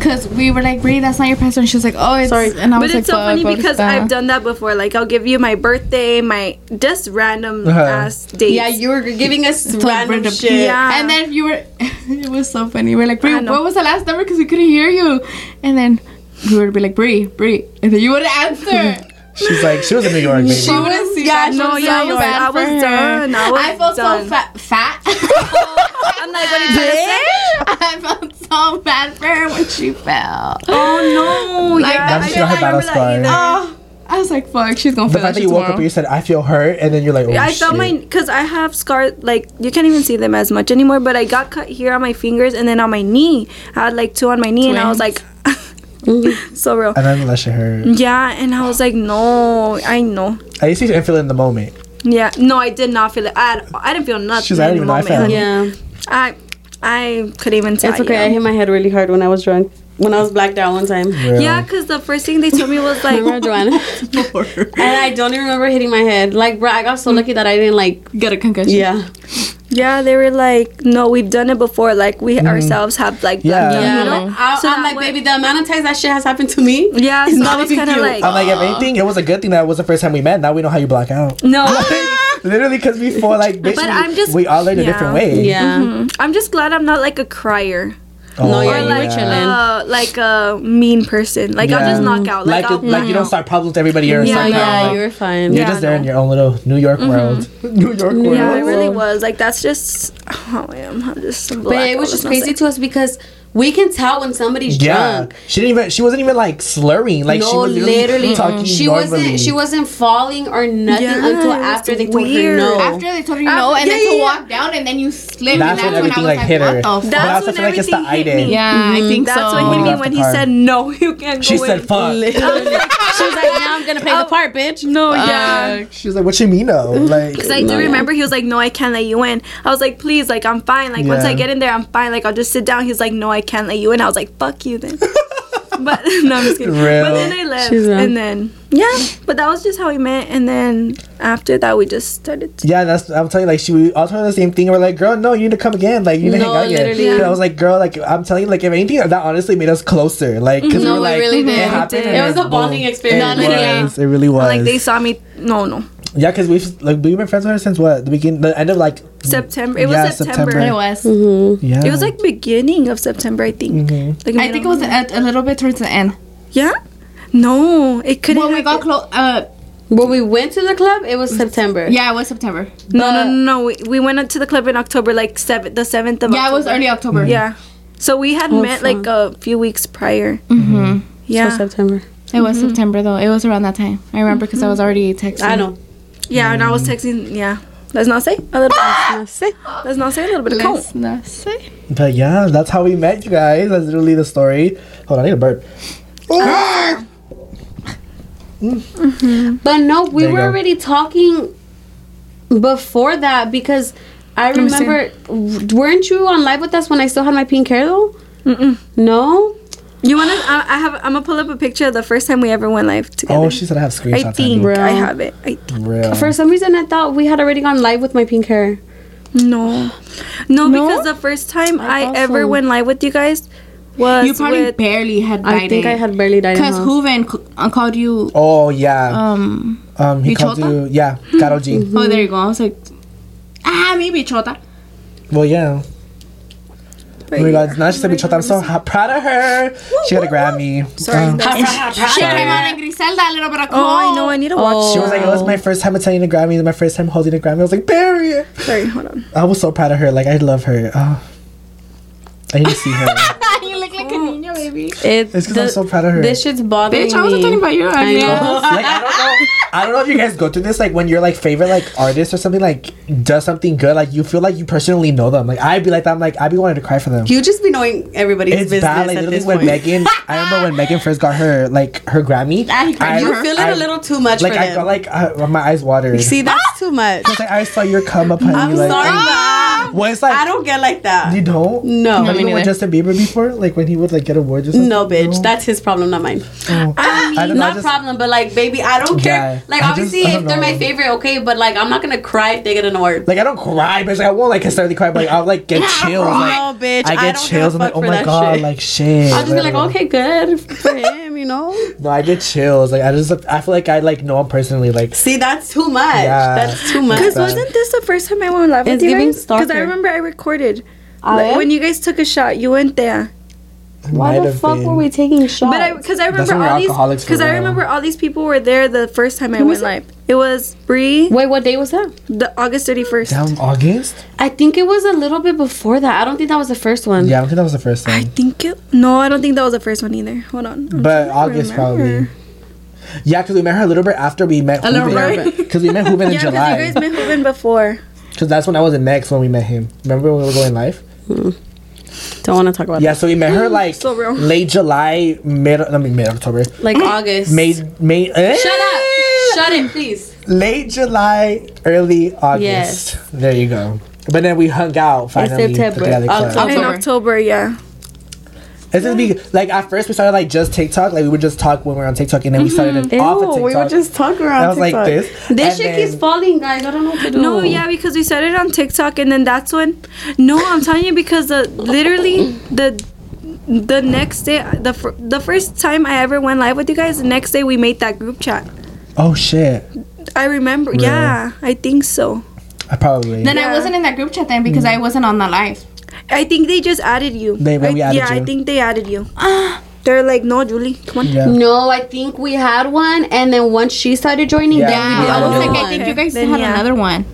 Cause we were like, Bri, that's not your password. And she was like, oh, it's Sorry. And I was But like, it's so fuck, funny because? I've done that before. Like I'll give you my birthday, my just random Uh-huh. ass dates. Yeah, you were giving us random random- shit. Yeah. And then you were, it was so funny. We were like, Bri, what was the last number? Because we couldn't hear you. And then we would be like, Bri, Bri. And then you wouldn't answer. She's like, she was in New York, baby. she wouldn't see Yeah, that. no, She yeah, I was, bad I for was her. done. I was I felt done. so fat. Fat? I'm like, what are you trying to say? I felt so bad for her when she fell. Oh no! Like, yeah, Now I she don't got her battle remember that scar. Oh, I was like, fuck, she's gonna the feel fact that that you shit woke up and you said, I feel hurt, and then you're like, oh I shit. felt my because I have scars like you can't even see them as much anymore. But I got cut here on my fingers and then on my knee. I had like two on my knee, and I was like, Mm-hmm. so real. and then that shit hurt. Yeah, and I was like, no, I know. At least you didn't feel it in the moment. Yeah, no, I did not feel it. I, I didn't feel nothing. She's like, I in didn't the even know I moment, felt honey. it. Yeah, I I couldn't even tell it's okay. I hit my head really hard when I was drunk. When I was blacked out one time. Real. Yeah, because the first thing they told me was like, Remember Joanna? and I don't even remember hitting my head. Like, bro, I got so mm. lucky that I didn't like. Get a concussion. Yeah. Yeah, they were like, no, we've done it before. Like we ourselves have like Mm-hmm. Yeah. blacked out, Yeah, you know? I, So I'm like, way- baby, the amount of times that shit has happened to me. Yeah, It's so not I was kind of like, I'm like, if anything, it was a good thing that it was the first time we met. Now we know how you black out. no. Literally, because before, like, bitch, But we, I'm just- we all learned a different way. Yeah. Mhm. I'm just glad I'm not like a crier No, yeah, or you were like chilling. uh, like a mean person. Like I'll just knock out. Like, Like, I'll, it- like you don't start problems with everybody or Yeah, yeah, Yeah, you're fine. You're Yeah, just there in your own little New York world. New York world. yeah, it really was. Like that's just how I am. I'm just. But it was just crazy to us because we can tell when somebody's Yeah, drunk. she didn't even. She wasn't even like slurring. Like she was literally, talking mm-hmm. she normally. wasn't. She wasn't falling or nothing Yeah, until after they told her no. After they told her After- no, and yeah, then to walk down, and then you slip, That's and when that's when I everything, was like, hit her. like, what the But fuck? I That's also when feel like it's the everything hit me. Yeah, I think That's so. what hit When me when he said no. You can't She go said, in. "Fuck." she was like, "Now I'm gonna play the oh, part, bitch." No, yeah. She was like, "What you mean, though?" Like, Because I do remember he was like, no, I can't let you in. I was like, please, like, I'm fine. Like, once I get in there, I'm fine. Like, I'll just sit down. He's like, no, I can't let you in. I was like, fuck you then. but no, I'm just kidding. Real. But then I left. She's. And then, yeah. But that was just how we met. And then after that, we just started. To, yeah, that's. I'm telling you, like, she we all told the same thing. We're like, "Girl, no, you need to come again. Like, you need to No, hang out again." literally. And I was like, "Girl, like, I'm telling you, like, if anything, that honestly made us closer. Like, because mm-hmm. No, we were it like, really. It, It happened. It was a bonding experience. It Yeah. was. It really was. like, they saw me. No, no. Yeah, because we've like we've been friends with her since what the beginning, the end of like September. It was September. September. It was. yeah. It was like beginning of September, I think. Mhm. Like, I think it was a, a little bit towards the end. Yeah? No, it couldn't. When we got close, uh, When we went to the club, it was September. yeah, it was September. No, no, no, no. We, we went up to the club in October, like seven, the seventh of. October. Yeah, it was October. early October. Yeah. So we had Oh, met like a few weeks prior. Mm-hmm. Yeah. So September. It was September though. It was around that time. I remember because I was already texting. I know. Yeah, and I was mm. texting. Yeah. Let's not say a little. Ah! Let's see. Let's not say a little bit of Let's cone. not say. But yeah, that's how we met, you guys. That's literally the story. Hold on, I need a burp. Ah! Ah! Mm. Mm-hmm. But no, we There you were go. already talking before that because I me see. remember. Weren't you on live with us when I still had my pink hair though? Mm-mm. No. You wanna? I, I have. I'm gonna pull up a picture of the first time we ever went live together. Oh, she said I have screenshots. I think Real. I have it. I think. Real. For some reason, I thought we had already gone live with my pink hair. No. no, No? because the first time I I, ever so. went live with you guys was You probably with. barely had I died. think I had barely died. Because? Hooven c- uh, called you. Oh yeah. Um. Um, he called you. Yeah, Karol G. Oh, there you go. I was like, ah, maybe chota. Well, yeah. Oh my God! Now she said Bichota. I'm so ha- proud of her. She got a Grammy. Sorry. Um, that's- She came on and Griselda a little bit of oh, I know. I need to watch. Oh. she was like, "It was my first time attending a Grammy. and My first time holding a Grammy." I was like, "Barry." Sorry, hold on. I was so proud of her. Like, I love her. Oh. I need to see her. you look like a niño, baby. It's because I'm so proud of her. This shit's bothering Bitch, I wasn't me. talking about you. I I know. like I don't know. I don't know if you guys go through this. Like when your like favorite like artist or something like does something good, like you feel like you personally know them. Like I'd be like that. I'm like I'd be wanting to cry for them. You just be knowing everybody's it's business bad. Like at literally this when point. Megan, I remember when Megan first got her like her Grammy. I I- you feel it a little too much Like for I them. got like uh, my eyes watered. See, that's too much. It's like I saw your come up, honey. I'm like, sorry, and- but Well, it's like I don't get like that. You don't. No. Not me even with neither. Justin Bieber before, like when he would like get awards or something. No, bitch. That's his problem, not mine. Oh. I don't know, I not just- problem, but like, baby, I don't care. Yeah, like, obviously, just- if they're my favorite, okay, but like, I'm not gonna cry if they get an award. Like I don't cry, but like I won't like necessarily cry, but like I'll like get chills. Like, no, bitch. I get don't chills. I'm like, oh my god, shit. like shit. I'll just be like, okay, good for him, you know. No, I get chills. Like I just, I feel like I like know him personally. Like See, that's too much. Yeah. That's too much. Because wasn't this the first time I went live with It's you giving guys? Because I remember I recorded. Like, when you guys took a shot, you went there. Why the fuck been. were we taking shots? But I, because I That's remember all these, because I remember all these people were there the first time I went was it? live. It was Bri, Wait, what day was that? the August thirty first. Down August? I think it was a little bit before that. I don't think that was the first one. Yeah, I don't think that was the first one. I think it. No, I don't think that was the first one either. Hold on. I'm But August remember. probably. Yeah, because we met her a little bit after we met A little Hooven. Because we met Hooven in Yeah, because you guys met Hooven before. Because that's when I was in next when we met him. Remember when we were going live? Mm. Don't want to talk about that. Yeah, so we met her like So late July, mid. I mean mid October. Like August. May May. eh? Shut up. Shut it, please. Late July, early August. Yes. There you go. But then we hung out finally. September. together. October. In October. October, yeah. It's just be like at first we started like just TikTok, like we would just talk when we were on TikTok, and then we started it off of Ew, TikTok. we would just talk around I was like this. This and shit then- keeps falling, guys. I don't know what to do. No, yeah, because we started on TikTok, and then that's when. No, I'm telling you because the literally the the next day, the fir- the first time I ever went live with you guys, the next day we made that group chat. Oh shit! I remember. Really? Yeah, I think so. I probably. Then I wasn't in that group chat then because mm. I wasn't on the live. I think they just added you. They- when I, added yeah, I think they added you. They're like, no, Julie, come on. yeah. No, I think we had one, and then once she started joining, Yeah. then we did I a was like, I think you guys Then, had yeah. another one.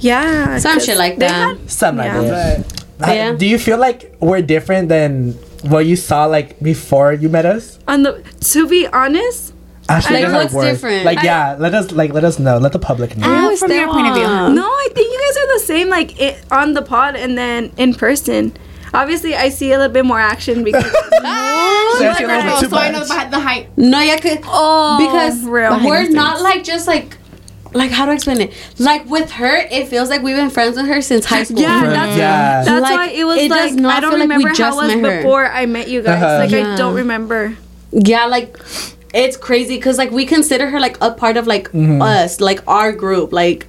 Yeah, some shit like that. had- Something Yeah. like that. But, Yeah. Do you feel like we're different than what you saw like before you met us? on the. To be honest, Actually, Like, that's how it what's works. different? Like, I- yeah, let us like let us know. Let the public know. From your point of view. no, I think you guys are the same. Like it, on the pod and then in person. Obviously, I see a little bit more action because. So that's a little bit Oh, too so I know much. the, the hype. No, yeah, cause, oh, because real. we're not like just like. Like how to explain it? Like with her, it feels like we've been friends with her since high school. Yeah, that's, yeah. that's Like, why it was it does like I don't feel like remember how it was before I met you guys. Uh-huh. Like Yeah. I don't remember. Yeah, like it's crazy because like we consider her like a part of like Mm-hmm. us, like our group. Like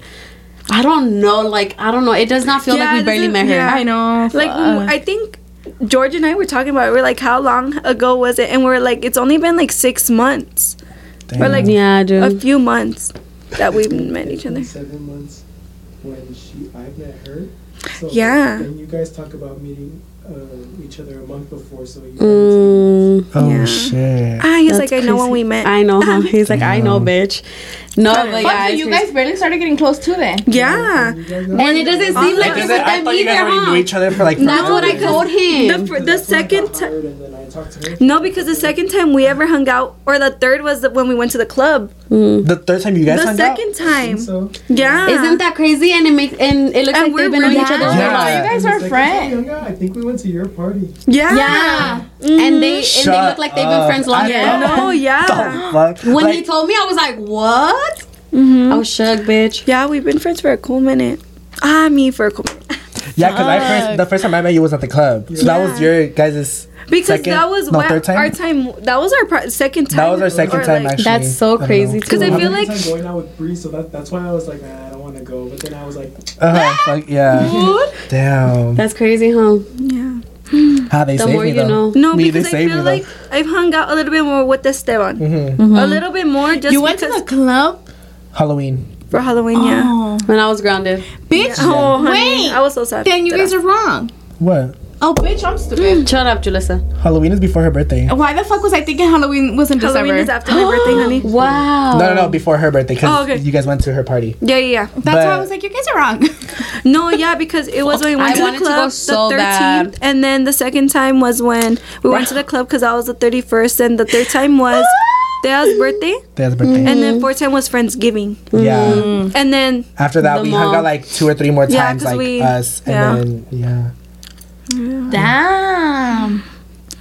I don't know, like I don't know. It does not feel Yeah, like we barely is- met her. yeah. I know. Like when- I think George and I were talking about. it. We are like, how long ago was it? And we are like, it's only been like six months or Damn. like Yeah, dude. a few months that we've met each other. Seven months when she I met her. So Yeah. And you guys talk about meeting uh, each other a month before, so you. Mm, oh Yeah. shit. Ah, he's That's like, I know when we met. I know, huh? He's like, I know, bitch. No, but Fuck, yeah, so you guys barely started getting close too then. Yeah. and it doesn't seem like Like, it's does it, I them thought you guys either, already huh? knew each other for like. That's what I told him. The, fir- the second time. Third, and then I talked to her. No, because the second time we ever hung out, or the third was the, when we went to the club. The third time you guys The hung second out. time. So Yeah. Isn't that crazy? And it makes and it looks And like we're they've been knowing each other. really- all their Yeah. You guys the are friends. we hung out, I think we went to your party. Yeah. Yeah. And they and Shut they look like they've been friends long I ago. No, yeah. When Like, he told me, I was like, "What?" Mm-hmm. I was shook, bitch. Yeah, we've been friends for a cool minute. Ah, me for a cool minute. yeah, because I first the first time I met you was at the club, so that was your guys' Because Second? that was No, when third time? our time. That was our pri- second time. That was our second time like- actually. That's so I don't know. crazy. Because I too. feel like time going out with Bri, so that, that's why I was like, nah, I don't want to go. But then I was like, Uh-huh, fuck, yeah. Damn. That's crazy, huh? yeah. How they The saved more me you though. know. No, Me, they because I feel me, though. like I've hung out a little bit more with Esteban. Mm-hmm. A little bit more just You went to the club? Halloween. for Halloween. Yeah. Oh. When I was grounded. Bitch. Oh, honey, Wait. I was so sad. Then you guys I- are wrong. What? Oh, bitch, I'm stupid. Mm. Shut up, Julysa. Halloween is before her birthday. Why the fuck was I thinking Halloween was in Halloween December? is after my birthday, honey. Wow. No, no, no, before her birthday because Oh, okay. you guys went to her party. Yeah, yeah, yeah. That's But- why I was like, you guys are wrong. No, yeah, because it was when we went I to the wanted to go club so the 13th, bad. and then the second time was when we went to the club because I was the 31st, and the third time was Thea's birthday, Thea's birthday. and then mm. fourth time was Friendsgiving, Yeah. and then After that, The we hung out like two or three more Yeah, like we- us, and yeah. then yeah. Damn.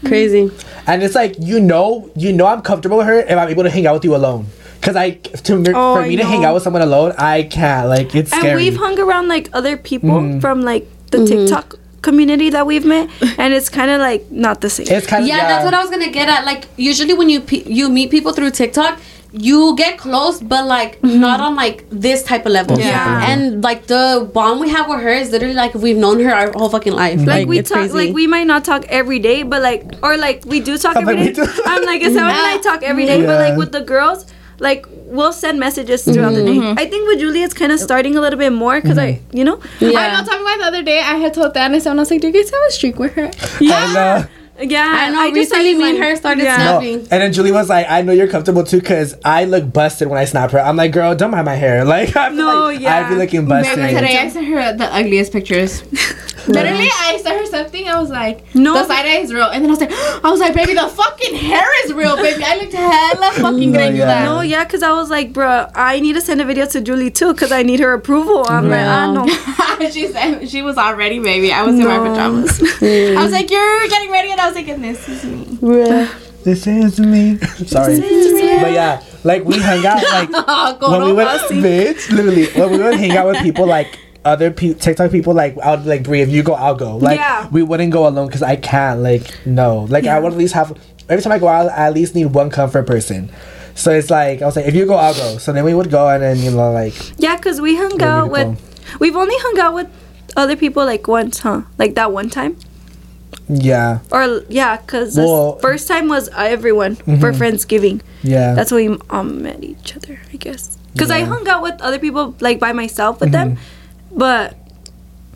Crazy. And it's like you know, you know, I'm comfortable with her if I'm able to hang out with you alone. Cause I to Oh, for I me to hang out with someone alone, I can't. Like it's and we've hung around like other people Mhm. from like the TikTok community that we've met, and it's kind of like not the same. it's kind of Yeah, that's what I was gonna get at. Like usually when you pe- you meet people through TikTok, you get close, but like not on like this type of level. Yeah. And like the bond we have with her is literally like we've known her our whole fucking life. like, we talk, crazy. like we might not talk every day, but like, or like we do talk every day. I'm every like, day. we do. I'm like, Estelle and I talk every day, but like with the girls, like we'll send messages throughout the day. I think with Julia, it's kind of starting a little bit more because I, you know, I know, yeah. tell me why the other day I had told Dennis, and I was like, do you guys have a streak with her? And, uh, yeah. I know. just recently, like me and her started yeah. no. snapping. And then Julie was like, "I know you're comfortable too, cause I look busted when I snap her." I'm like, "Girl, don't mind my hair." Like, I'm No, like, yeah. I'd be looking busted. Baby, today I sent her the ugliest pictures. Literally, I sent her something. I was like, No. the side eye is real. And then I was like, I was like, baby, the fucking hair is real, baby. I looked hella fucking No, good. yeah. No, yeah, because I was like, bruh, I need to send a video to Julie too because I need her approval. I'm like, I Yeah. know. she said she was all ready, baby. I was in my pajamas. I was like, you're getting ready, and I was like, and this is me. This is me. Sorry, but yeah, like we hung out like when we go would, no. bitch, literally, when we would hang out with people like other pe- TikTok people, like I would like Bri, if you go, I'll go. Like Yeah. we wouldn't go alone because I can't. Like no, like I would at least have every time I go out, I at least need one comfort person. So it's like I was like, if you go, I'll go. So then we would go, and then you know, like Yeah, because we hung out with, we've only hung out with other people like once, huh? Like that one time. yeah, Or yeah, because Well- first time was everyone for Mhm. Friendsgiving. yeah. That's when we um, met each other, I guess. Because I hung out with other people like by myself with them, but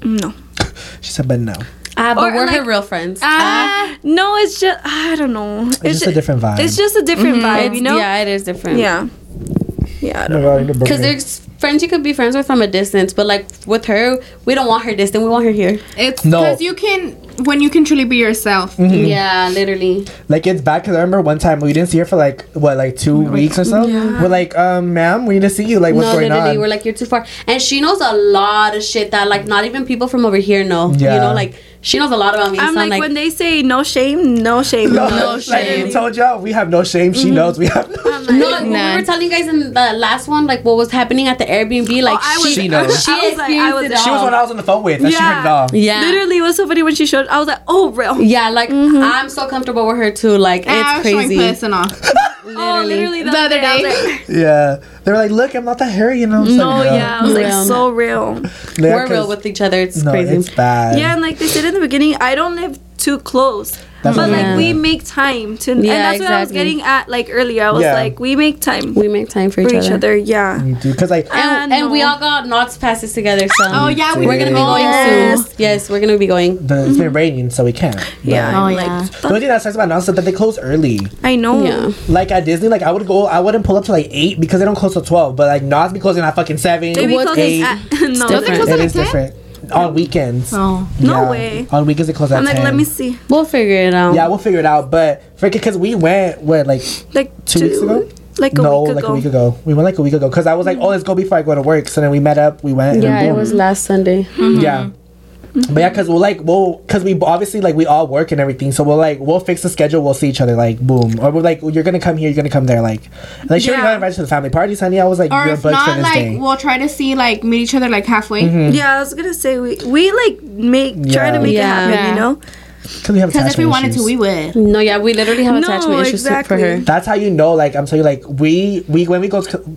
no, she said, but no, Ah, but Or, we're her real friends. Ah, no, it's just I don't know. It's, it's just a different vibe. It's just a different vibe, you know. Yeah, it is different. Yeah. Yeah. I don't my God, I need a Because there's friends you could be friends with from a distance, but like with her, we don't want her distant. We want her here. it's No. because you can when you can truly be yourself. Mm-hmm. Yeah, literally. Like it's bad because I remember one time we didn't see her for like what like two weeks or so. We're like, um, ma'am, we need to see you. Like, what's no, going literally, on? we're like, you're too far. And she knows a lot of shit that like not even people from over here know. Yeah. You know, like she knows a lot about me. I'm so like, when they say no shame, no shame. no, No shame. we told y'all, we have no shame. Mm-hmm. She knows we have. No I'm like, No, when we Nah. were telling you guys in the last one, like what was happening at the Airbnb, like Oh, I was- she, She knows. she I was like- I was experienced it there. she was all. one I was on the phone with, and she Yeah. heard it all. Yeah. Literally, it was so funny when she showed. I was like, oh, real. Yeah, like I'm so comfortable with her too. Like And I it's was crazy. piss and all. Oh, literally The other I was day. like, Yeah, they were like, look, I'm not that hairy, you know. It's no, like, yeah, I was like Real. so real. Yeah, We're real with each other. It's no, crazy. it's bad. Yeah, and like they said in the beginning, I don't live too close. That's but like we make time to, Yeah, and that's what I was getting at. Like earlier, I was Yeah. like, we make time We make time for, for each other. Yeah. Because like And, I and we all got Knott's passes together, so Oh yeah, we we're gonna be going yes. soon. Yes, we're gonna be going. the, it's been raining, so we can't. Yeah. Oh I'm yeah. The only thing that sucks about now is that they close early. I know. Yeah. Like at Disney, like I would go, I wouldn't pull up to like eight because they don't close till twelve. But like Nas be closing at fucking seven, They be What closing eight. at no. different. They close It at 10? different on weekends. Oh. No way. On weekends they close at I'm like, 10. let me see. We'll figure it out. Yeah, we'll figure it out. But freaking, because we went what like Like two, weeks ago. Like a no, week like ago. a week ago. We went like a week ago because I was like, oh, let's go before I go to work. So then we met up. We went. and Yeah, it was last Sunday. Yeah. Mm-hmm. But yeah, cause we'll like we'll cause we obviously like we all work and everything, so we'll like we'll fix the schedule. We'll see each other like boom, or we're like you're gonna come here, you're gonna come there. Like, like she already Yeah. got invited to the family parties, honey. I was like, Or you're if booked for not, this like day. we'll try to see like meet each other like halfway. Mm-hmm. Yeah, I was gonna say we we like make try to make Yeah. it happen. Yeah. You know. Cause we have Because if we wanted issues. to, we would. No, yeah, we literally have No, attachment issues for exactly. her. That's how you know. Like I'm telling you, like we we when we go to,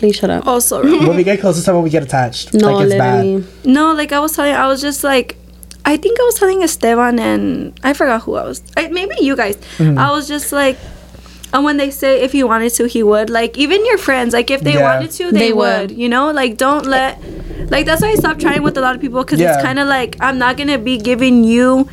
Please shut up. Also, when we get close to someone, we get attached. No, like it's literally. bad. no, like I was telling, I was just like, I think I was telling Esteban and I forgot who I was. I, maybe you guys. Mm-hmm. I was just like. And when they say if he wanted to, he would. Like even your friends, like if they Yeah. wanted to, they, They would. would. You know, like don't let. Like that's why I stopped trying with a lot of people because Yeah. it's kind of like I'm not gonna be giving you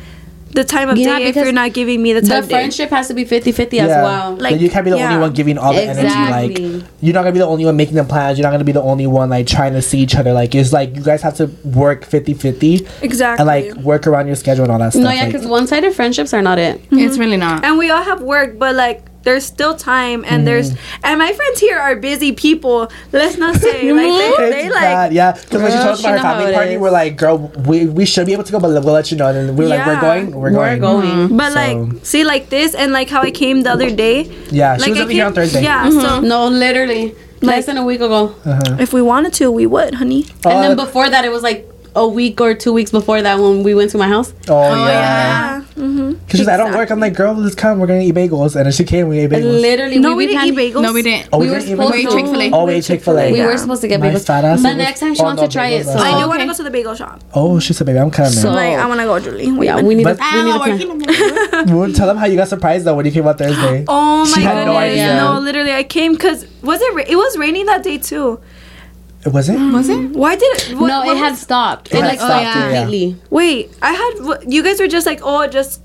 the time of Yeah, day if you're not giving me the time The of day. friendship has to be 50 50 as well. Like Like, you can't be the only one giving all the energy. Like you're not gonna be the only one making the plans. You're not gonna be the only one like trying to see each other. Like it's like you guys have to work 50-50 Exactly. and like work around your schedule and all that stuff. No, yeah, like- because one sided friendships are not it. It's mm-hmm. really not. and we all have work, but like there's still time, and there's Mm-hmm. and my friends here are busy people. Let's not say like they, It's they like bad, yeah. Because when she Girl, told us about her family party, is. we're like, girl, we, we should be able to go, but we'll let you know. And we are like, we're going, we're We're going. going. But So- like, see, like this, and like how I came the other day. Yeah, she like was I over here on came- Thursday. Yeah, so No, literally. Less than a week ago. if we wanted to, we would, honey. and then Uh, before that, it was like a week or two weeks before that when we went to my house. Oh, yeah. Yeah. Mm-hmm. Because she's like, I don't work. I'm like, girl, let's come. We're going to eat bagels. And then she came, we ate And bagels. literally, No, we, we didn't eat bagels. No, we didn't. Oh, we we were supposed to- Wait, Chick-fil-A. Oh, we ate Chick-fil-A. We were supposed to get Nice bagels. fat ass But next time she Oh, wants no, to try it. bagels So I do Oh, want to go to the bagel shop. Oh, she said, baby, I'm kind of So- Like, I want to go, Julie. What yeah, we need been- to. We need to working. plan. Well, tell them how you got surprised, though, when you came out Thursday. Oh my She had no idea. No, literally, I came because was it? It was raining that day too. Was it? Was it? Why did it? What, No, what it had was- stopped. It It had like stopped, stopped yeah, yeah. completely. Wait, I had. what- You guys were just like, oh, just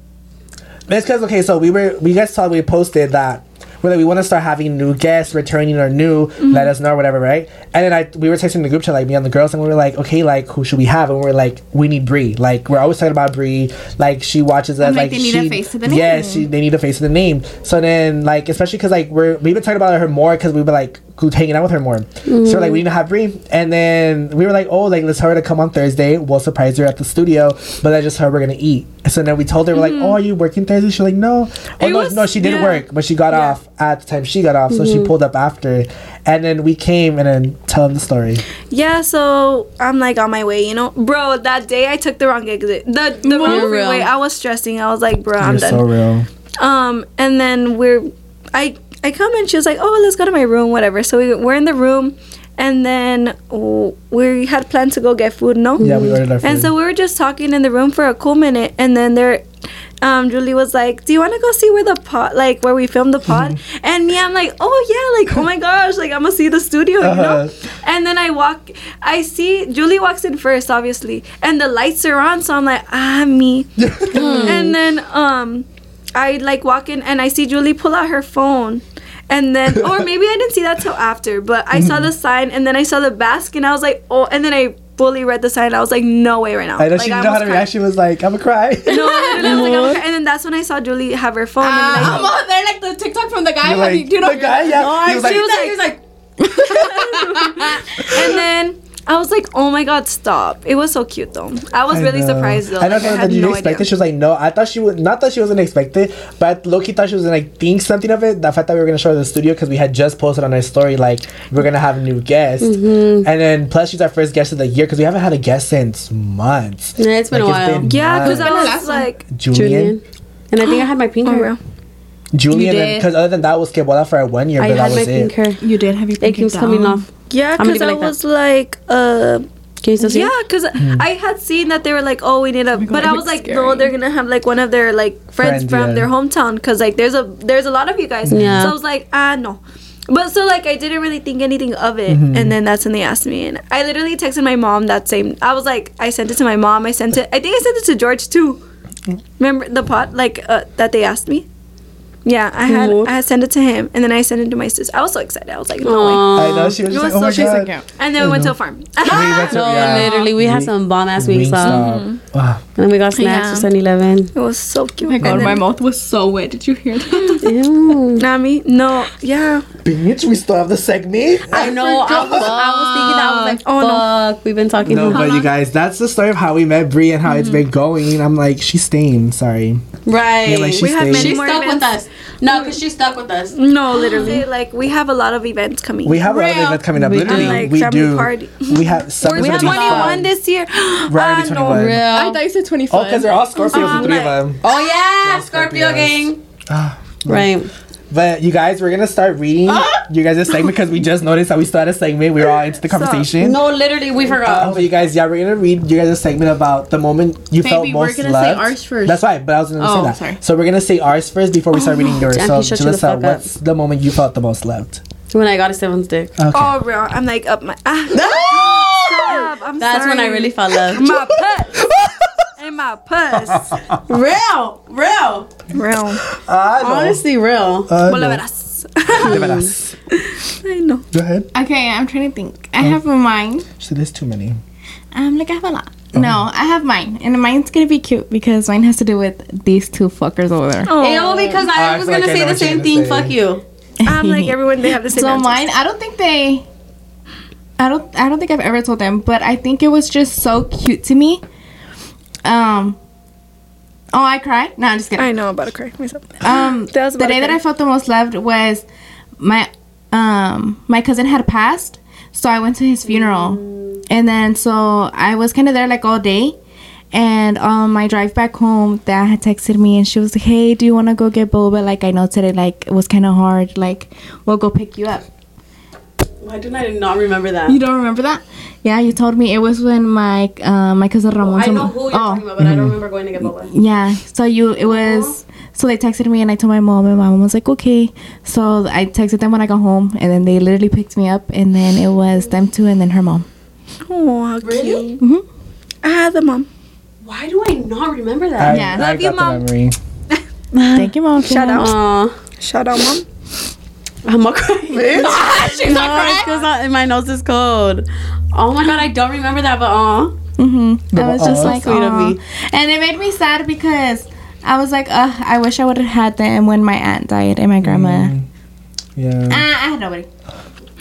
It's because, okay, so we were, we guys saw, we posted that we're like, we want to start having new guests, returning or new, mm-hmm. let us know, or whatever, right? And then I, we were texting the group chat, like me and the girls, and we were like, okay, like, who should we have? And we are like, we need Bri. Like, we're always talking about Bri. Like, she watches us. I'm like, like, they need a face to the name. Yeah, she, they need a face to the name. So then, like, especially because, like, we're, we've been talking about her more because we were like, who's hanging out with her more. So we're like, we need to have Bri. And then we were like, oh, like, let's tell her to come on Thursday. We'll surprise her at the studio, but that's just her we're going to eat. So then we told her, we're like, oh, are you working Thursday? She's like, no. Oh, Mm-hmm. It no, was- no, she did yeah. work, but she got Yeah. off at the time she got off. So she pulled up after. And then we came and then tell them the story. yeah. So I'm like on my way, you know, bro. That day I took the wrong exit, the the wrong You're freeway. real. I was stressing. I was like, bro, I'm You're done. so real. Um, and then we're, I, I come and she was like, oh, let's go to my room, whatever. So we, we're in the room, and then oh, we had planned to go get food, no? Yeah, we ordered our food. And so we were just talking in the room for a cool minute, and then there, um, Julie was like, "Do you want to go see where the pod, like where we filmed the pod?" and me, I'm like, "Oh yeah, like oh my gosh, like I'm gonna see the studio, you know." Uh-huh. And then I walk, I see Julie walks in first, obviously, and the lights are on, so I'm like, "Ah, me." and then um, I like walk in, and I see Julie pull out her phone. And then, or maybe I didn't see that till after, but I saw the sign, and then I saw the basket, and I was like, oh, and then I fully read the sign. and I was like, no way right now. I know like, she didn't know how to almost react. She was like, I'm a cry. cried. No, literally, I was like, I'm cry- and then that's when I saw Julie have her phone. Ah, and I'm like, on there like the TikTok from the guy. You're like, you- you know, the guy, yeah. he was like, she was like, he's like, and then I was like, oh my god, stop! It was so cute though. I was I really know. surprised though. I know Like, I that had you no expect idea. it. She was like, no. I thought she would. Not that she wasn't expected, but Loki thought she was gonna like think something of it. The fact that we were gonna show her the studio because we had just posted on our story like we're gonna have a new guest, Mm-hmm. and then plus she's our first guest of the year because we haven't had a guest since months. Yeah, it's been a Like, while. Yeah, because. I was like, Julian, Julian. And I think I had my pink oh, hair. Real. Julian, because other than that was Kebola for one year, I but had that my was pink it. hair. you did have your It keeps coming off. Yeah, because I like that. was like, uh, Can you still see? Yeah, because Hmm. I had seen that they were like, oh, we need a. God, but I was looks like, no, they're gonna have like one of their like friends, Friends, from yeah. their hometown, because like there's a there's a lot of you guys. Yeah. So I was like, ah, no. But so like I didn't really think anything of it, Mm-hmm. and then that's when they asked me, and I literally texted my mom that same. I was like, I sent it to my mom. I sent it. I think I sent it to George too. Remember the pot like uh, that they asked me. Yeah, I had Cool. I had sent it to him, and then I sent it to my sister. I was so excited. I was like, no way. Aw. I know she was It just was like, oh my so- she's god. And then we went to a farm. We went to- No, yeah. literally, we had some bomb ass wings. Wingstop. Ah, And then we got snacks Yeah. for 7 Eleven. It was so cute. Oh my god, And my mouth was so wet. Did you hear that? Ew. Nami? No, yeah. bitch, we still have the segment. I know. I was, I was thinking that. I was like, Oh, no. We've been talking No, to but you guys, that's the story of how we met Bri and how it's been going. I'm like, she's staying. Sorry. Right. Yeah, like, We she's have many She's more stuck with events. us. No, because she's stuck with us. No, literally. Like, we have a lot of events coming. We have a lot of events coming up. We Literally, do. Like we do. party. We have summer's We're have 21 this year. We're already Ah, no. 21. Real. I thought you said 25. Oh, because they're all Scorpios, the Um, three of them. Oh, yeah. Yeah, Scorpio gang. Ah. Right. But you guys, we're gonna start reading you guys' segment because we just noticed that we still had a segment. We were all into the conversation. No, literally, we Uh, forgot. but you guys, yeah, we're gonna read you guys' a segment about the moment you felt Baby, we're most gonna loved. say ours first. That's right, but I was gonna Oh, say that. sorry. So we're gonna say ours first before we start reading yours. Jackie, So, shut you the Julysa, fuck up. what's the moment you felt the most loved? when I got a seventh dick. Okay. Oh, real. I'm like up my. Ah. Stop. I'm That's when I sorry. really felt love. My puss. And my puss. real. Real. Real. Ah, no. Honestly, real. Well, no. verás. De veras. I know. Go ahead. Okay, I'm trying to think. I have a mine. So there's too many. Um, like I have a lot. No, I have mine, and mine's gonna be cute because mine has to do with these two fuckers over there. Oh. Ew, because I I was gonna I say the same thing. say. Fuck you. I'm like everyone. They have the same. So answers. mine, I don't think they. I don't. I don't think I've ever told them, but I think it was just so cute to me. Um. Oh, I cried. No, I'm just kidding. I know I'm about to cry myself. Um, That was the day that. I felt the most loved was my um my cousin had passed, so I went to his funeral, and then so I was kind of there like all day. And on my drive back home, Dad had texted me and she was like, "Hey, do you want to go get boba? Like I know today, like it was kind of hard. Like we'll go pick you up." Why didn't I not remember that? You don't remember that? Yeah, you told me it was when my uh, my cousin Ramon. I know who you're oh, talking about, but I don't mm-hmm. remember going to get boba. yeah. So you, it was. So they texted me and I told my mom and my mom was like, okay. So I texted them when I got home and then they literally picked me up and then it was them two and then her mom. Oh, how Really? cute. I had the mom. Why do I not remember I, that? Yeah. I Love you, got the Mom. memory. Thank you, mom. Shout out. Aw. Shout out, mom. I'm not crying. She's not crying because my nose is cold. Oh my god, I don't remember that, but aw. Mm-hmm. I was just Aw. like, Sweet of Aw. me. and it made me sad because I was like, uh, I wish I would have had them when my aunt died and my grandma. Yeah. Ah, I had nobody.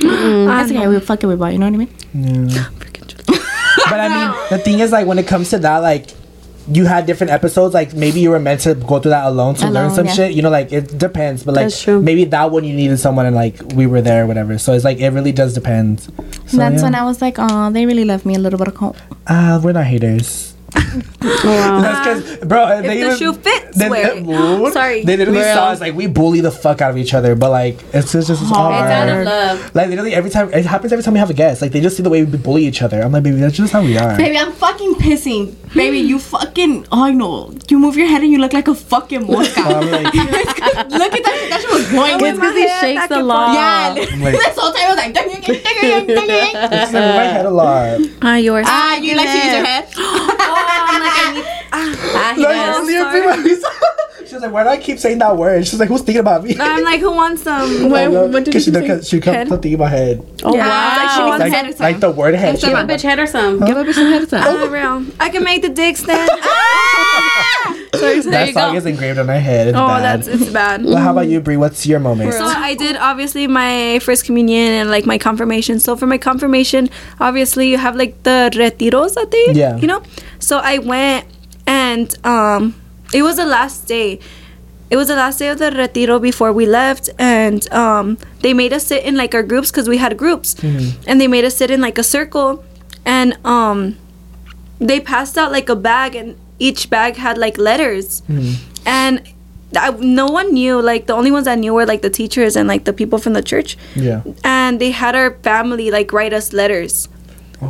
That's okay. We fuck it, we bought. You know what I mean? yeah. but I mean, the thing is, like, when it comes to that, like, you had different episodes. Like, maybe you were meant to go through that alone to learn some yeah. shit. You know, like, it depends. But, like, maybe that one you needed someone and, like, we were there or whatever. So it's like, it really does depend. So, That's yeah. when I was like, oh, they really love me a little bit of. Ah, we're not haters. Oh, wow. That's because, bro, If they the even, shoe fits, they, wear it. Mood, Sorry. They literally Real. saw us like we bully the fuck out of each other, but like it's just, it's just all It's out of love. Like literally every time it happens every time we have a guest. Like they just see the way we bully each other. I'm like, baby, that's just how we are. Baby, I'm fucking pissing. Baby, you fucking. Oh, I know. You move your head and you look like a fucking mosca. I'm like, look at that. That shit was going. It's because he shakes a lot. Yeah, I'm like, this whole time I was like, ding, ding, ding, ding, ding, ding, ding. it's like my head a lot. Ah, yours. ah, you like to use your head? oh, I'm like, I need. Ah, Like, yes. Leah Prima- She's like, why do I keep saying that word? She's like, who's thinking about me? I'm like, who wants some? What- what did Because she, you say? because she kept Head? thinking about head. Oh, Yeah, wow. like she wants Like, head or like the word head. Give a bitch head or some. Give a bitch some head time. Oh, real. I can make the dick stand. There that song go. is engraved on her head. It's oh, bad. that's it's bad. well, how about you, Bri? What's your moment? So I did obviously my first communion and like my confirmation. So for my confirmation, obviously you have like the retiros that they, Yeah. you know. So I went and um, it was the last day. It was the last day of the retiro before we left, and um, they made us sit in like our groups because we had groups, and they made us sit in like a circle, and um, they passed out like a bag, and each bag had like letters, and I, no one knew. Like the only ones that knew were like the teachers and like the people from the church, Yeah. and they had our family like write us letters.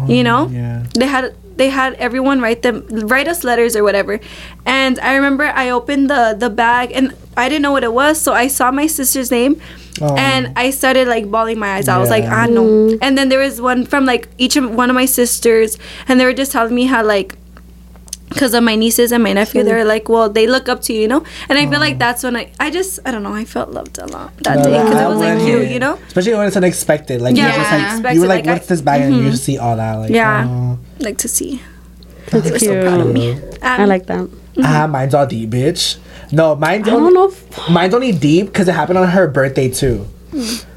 You know Yeah. they had they had everyone write them write us letters or whatever and i remember i opened the the bag and i didn't know what it was so i saw my sister's name Oh. and i started like bawling my eyes out i was like Yeah. ah no and then there was one from like each of one of my sisters and they were just telling me how like because of my nieces and my nephew they're like well they look up to you you know and i feel like that's when i i just i don't know i felt loved a lot that No, day because that it was like one cute hit. you know Especially when it's unexpected. Like Yeah, you're just like unexpected, you were like, like, I- what's this bag? And you just see all that. Like Yeah. oh. like to see That's they were so proud of me I Um, like that. Ah, mine's all deep, bitch. No, mine's I only, don't know. If, mine's only deep because it happened on her birthday too.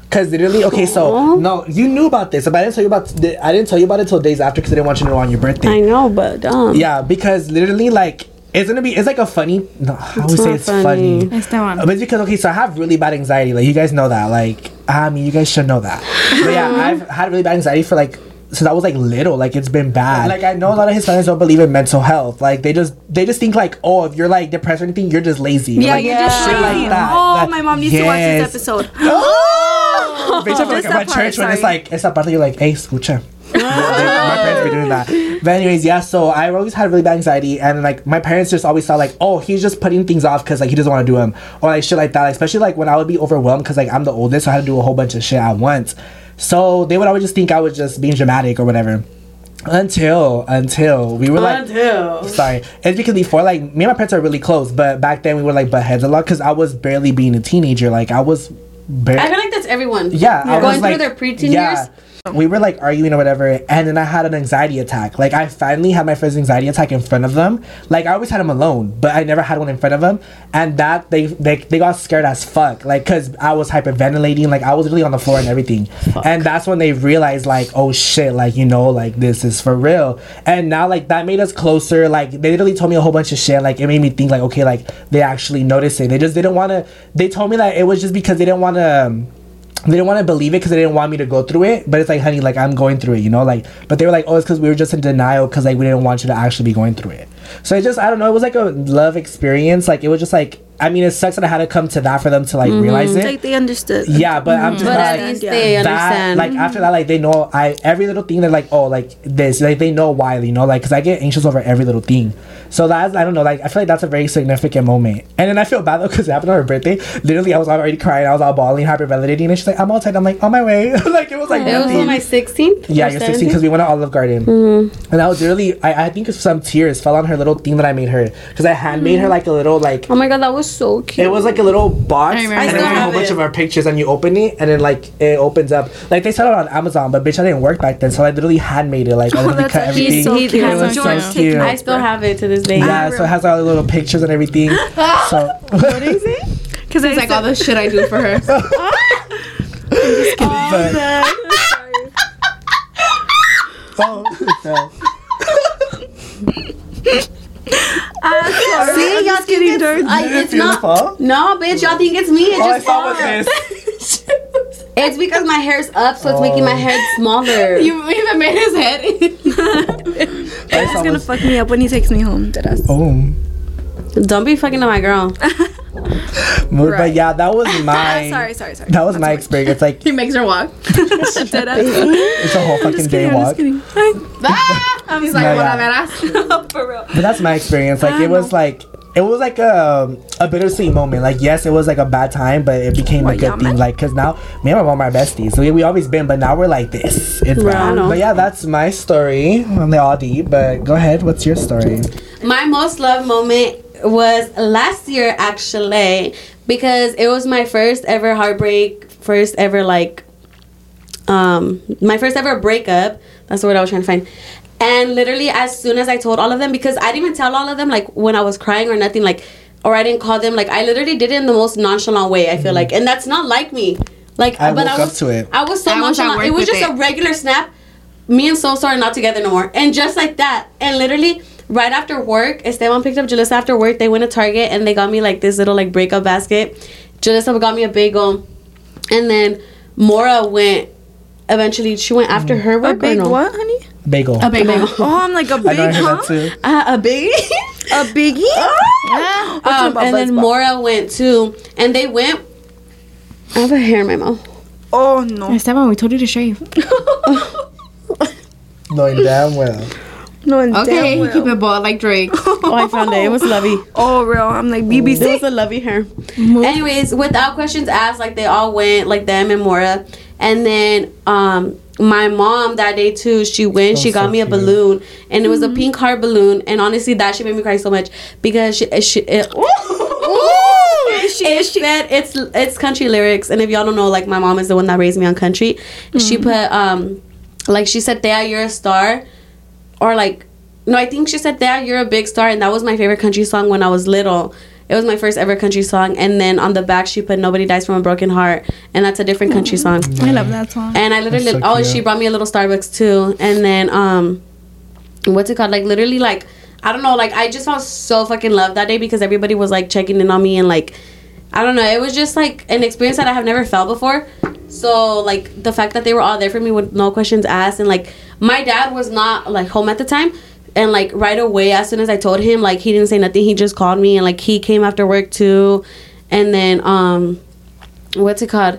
Cause literally, okay, so no, you knew about this, but I didn't tell you about. I didn't tell you about it till days after because I didn't want you to know on your birthday. I know, but um, Yeah, because literally, like, it's gonna be. It's like a funny. No, I always say not it's funny. funny. It's that one. But it's because okay, so I have really bad anxiety. Like you guys know that. Like I mean, you guys should know that. But yeah, I've had really bad anxiety for like since I was like little. Like it's been bad. Like I know a lot of his Hispanics don't believe in mental health. Like they just they just think like oh if you're like depressed or anything you're just lazy. yeah like, you're just shit lazy. like that. oh That- my mom needs to watch this episode Oh, bitch, like at that church when it's like it's a part you're like, hey, escucha. They- my parents be doing that. But anyways, yeah. So I always had really bad anxiety, and like my parents just always thought like, oh, he's just putting things off because like he doesn't want to do them, or like shit like that. Like, especially like when I would be overwhelmed because like I'm the oldest, so I had to do a whole bunch of shit at once. So they would always just think I was just being dramatic or whatever. Until until we were like until sorry. It's because before, like, me and my parents are really close, but back then we were like butt heads a lot because I was barely being a teenager. Like, I was I feel like that's everyone. Yeah, I going was through their preteen years. We were like arguing or whatever, and then I had an anxiety attack. Like I finally had my first anxiety attack in front of them. Like I always had them alone, but I never had one in front of them. And that they they, they got scared as fuck. Like cause I was hyperventilating. Like I was really on the floor and everything. And that's when they realized like oh shit like you know like this is for real. And now like that made us closer. Like they literally told me a whole bunch of shit. Like it made me think like okay like they actually noticed it. They just didn't want to. They told me that it was just because they didn't want to um, they didn't want to believe it because they didn't want me to go through it. But it's like, honey, like I'm going through it, you know, like. But they were like, oh, it's because we were just in denial because like we didn't want you to actually be going through it. So it just, I don't know, it was like a love experience. Like it was just like, I mean, it sucks that I had to come to that for them to like realize it. like they understood yeah, but I'm just But like, at least Yeah. they that, understand. like after that, like they know I every little thing they're like, oh, like this, like they know why, you know, like because I get anxious over every little thing. So that's I don't know, like I feel like that's a very significant moment. And then I feel bad though because it happened on her birthday. Literally, I was already crying, I was all bawling, hyperventilating, and she's like, I'm all tight. I'm like, on my way. like it was like it was nothing. on my 16th. Yeah, or you're 16 because we went to Olive Garden. Mm-hmm. And I was really, I, I think some tears fell on her little thing that I made her. Because I handmade her mm. like a little, like, Oh my god, that was so cute. it was like a little box, I and remember then that. a whole bunch it. of our pictures, and you open it, and then like it opens up. Like they sell it on Amazon, but bitch, I didn't work back then, so I literally handmade it. Like I oh, literally that's cut everything. so It was so cute. I still have it to this day. yeah, so it has all the little pictures and everything. so because It's like all the shit I do for her. I'm just oh, but, oh, oh Uh, See, y'all think kidding, it's, George. I, it's beautiful. not. No, bitch, y'all think it's me. It all just saw was It's because my hair's up, so it's making my oh. head smaller. You even made his head. I He's gonna fuck me up when he takes me home deadass. oh. Don't be fucking to my girl. But yeah, that was my. sorry sorry sorry That was my experience. Like he makes her walk. it's a whole fucking day walk. Ah! He's like, No, what yeah. verás? for real But that's my experience. Like it was like it was like a a bittersweet moment. Like yes, it was like a bad time, but it became a good yummy? thing. Like because now me and my mom are besties. So we, we always been, but now we're like this. It's Right, bad. I know. But yeah, that's my story. I'm the all deep. But go ahead. What's your story? My most loved moment was last year actually because it was my first ever heartbreak, first ever like um my first ever breakup. That's the word I was trying to find. And literally as soon as I told all of them because I didn't even tell all of them like when I was crying or nothing like or I didn't call them like I literally did it in the most nonchalant way, I feel like. And that's not like me. Like I but woke I up was to it. I was so I nonchalant. work It was just it. a regular snap me and Sosa are not together no more. And just like that, and literally right after work, Esteban picked up Julysa after work. They went to Target and they got me like this little like breakup basket. Julysa got me a bagel, and then Mora went. Eventually, she went after her a work. big or no? what honey Bagel. A bagel. oh I'm like a I know I big heard huh that too. Uh, a big. a biggie Yeah. um, and then Buzzball? Mora went too, and they went. I have a hair in my mouth. oh no Esteban, we told you to shave. Knowing damn well. No, Okay, damn you well. keep it bold like Drake. Oh, I found it. It was lovey. Oh, real. I'm like There BBC. was a lovey hair. Anyways, without questions asked, like they all went, like them and Mora. And then um my mom that day too, she went, Oh, she got so me a cute. balloon and it was a pink heart balloon and honestly that she made me cry so much because she, she it, it said it's it's country lyrics and if y'all don't know like my mom is the one that raised me on country she put um like she said Thea you're a star or like no I think she said that you're a big star and that was my favorite country song when I was little. It was my first ever country song. And then on the back she put nobody dies from a broken heart. And that's a different country song. I love that song. and I literally so oh she brought me a little Starbucks too. And then um what's it called? Like literally like I don't know. Like I just felt so fucking loved that day because everybody was like checking in on me and like I don't know. It was just like an experience that I have never felt before. So like the fact that they were all there for me with no questions asked and like my dad was not like home at the time. And like right away as soon as I told him like he didn't say nothing. He just called me and like he came after work too. And then um what's it called?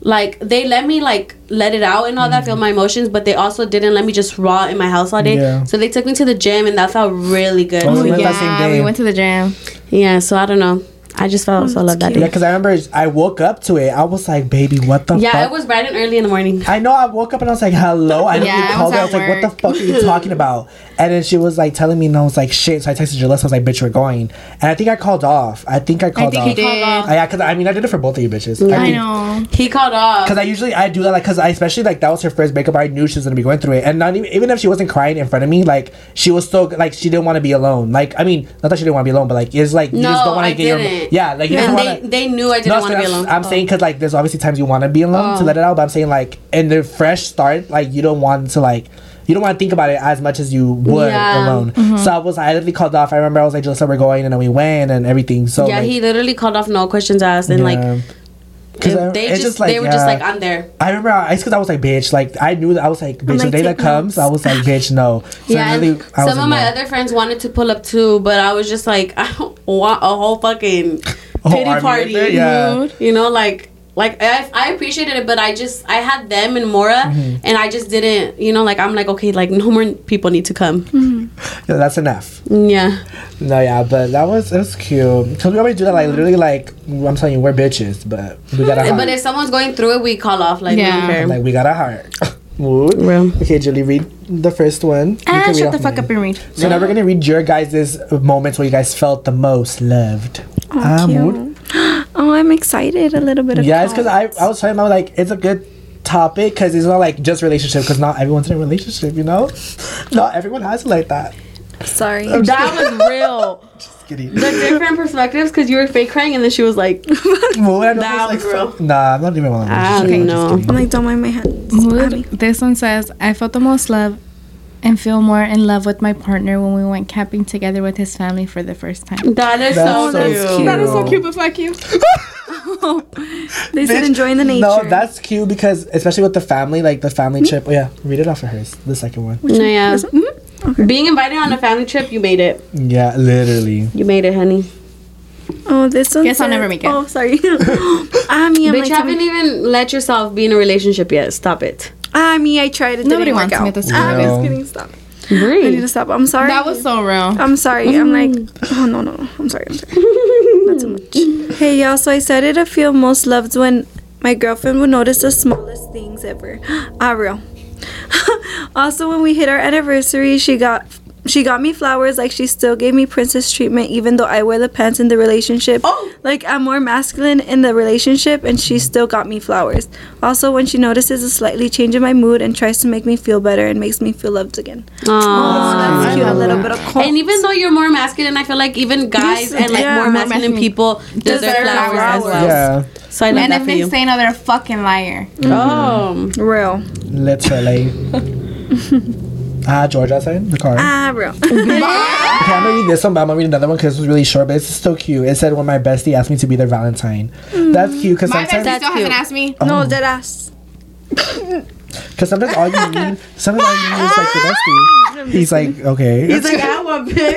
Like they let me like let it out and all that feel my emotions but they also didn't let me just raw in my house all day. Yeah. so they took me to the gym and that felt really good. Oh, we yeah. that same Yeah, day. we went to the gym. yeah so i don't know i just felt oh, so loved that Yeah, day because I remember I woke up to it. I was like, baby, what the yeah fuck? it was bright and early in the morning I know I woke up and I was like, hello. I Yeah, yeah, I called was her. I was at like, what the fuck are you talking about? And then she was like telling me, and I was like, shit. So I texted Julysa. I was like, bitch, we're going. And I think I called off. I think I called I called think off. he did. I, yeah, because I mean, I did it for both of you bitches. Mm. Yeah. I think- know. he called off Because I usually I do that like because I especially like that was her first breakup. I knew she was gonna be going through it, and not even even if she wasn't crying in front of me, like she was still like she didn't want to be alone. Like I mean, not that she didn't want to be alone, but like it's like you no just don't want to get your didn't yeah like you just and want they, they knew i didn't no, want to be I'm- alone I'm saying because like there's obviously times you want to be alone to Oh. let it out, but I'm saying like in the fresh start, like you don't want to like you don't want to think about it as much as you would Yeah. alone. Mm-hmm. So I was I literally called off. I remember I was like, Julysa, we're going, and then we went and everything. So yeah like, he literally called off no questions asked and like yeah. 'Cause I- they it's just, they were just like i'm there I remember I because I was like, bitch, like I knew that I was like, bitch, like, the day that comes, I was like, bitch, no. So yeah, really, I was some of like, my no. other friends wanted to pull up too, but I was just like, I don't want a whole fucking pity party. yeah. You know, like like I, I appreciated it, but I just I had them and Mora, Mm-hmm. and I just didn't. You know, like I'm like okay, like no more people need to come. Yeah, that's enough. Yeah, No, yeah, but that was it was cute because we always do that. Like literally, like I'm telling you, we're bitches, but we got a heart. but if someone's going through it, we call off. Like Yeah. don't like we got a heart. Mood. Real. Okay, Julie, read the first one. You Ah, can read shut off the fuck mine. up and read. So now we're gonna read your guys' moments where you guys felt the most loved. ah, cute. mood. Oh, I'm excited. A little bit of Yeah, it's because I I was talking about like it's a good topic because it's not like just relationship because not everyone's in a relationship, you know. not everyone has it like that. Sorry. that was real. Just kidding. The different perspectives because you were fake crying and then she was like, Mood, I know That it's was like, real. so- Nah, I'm not even on a I relationship. don't know. I'm like, don't mind my hands. Mood, this one says, I felt the most love and feel more in love with my partner when we went camping together with his family for the first time. that is That's so, so cute. cute. That is so cute, but fuck you. They said Bitch, enjoying the nature. No, that's cute because especially with the family, like the family trip. Oh yeah, read it off of hers. The second one. No, yeah. Being invited on a family trip, you made it. Yeah, literally. You made it, honey. Oh, this one. Guess I'll never make it. Oh, sorry. ah, I mean, Bitch, you haven't even let yourself be in a relationship yet. Stop it. Ah, me, I tried. It Nobody didn't work wants me out. at this Ah, I'm point. just kidding. Stop. I need to stop. I'm sorry. That was so real. I'm sorry. I'm like, oh no, no, no. I'm sorry. I'm sorry. Not too much. Hey, y'all. So I started to feel most loved when my girlfriend would notice the smallest things ever. Ah, real. also, when we hit our anniversary, she got she got me flowers. Like she still gave me princess treatment, even though I wear the pants in the relationship. Oh. Like I'm more masculine in the relationship, and she still got me flowers. Also, when she notices a slightly change in my mood and tries to make me feel better and makes me feel loved again. Aw. Oh, that's cute. A little bit of And even though you're more masculine, I feel like even guys and like yeah, more more masculine masculine people deserve deserve flowers as well. Yeah, So I love and that if for they you. say no, they're a fucking liar. Oh. real. literally. ah, Georgia said the car. Ah, real. Okay, I'm gonna read this one, but I'm gonna read another one because it was really short, but it's so cute. It said when my bestie asked me to be their Valentine. That's cute because My bestie still cute. hasn't asked me. Oh. No, dead ass. cause sometimes all you need, sometimes all you need is like the bestie. He's like, okay. He's like, I want big.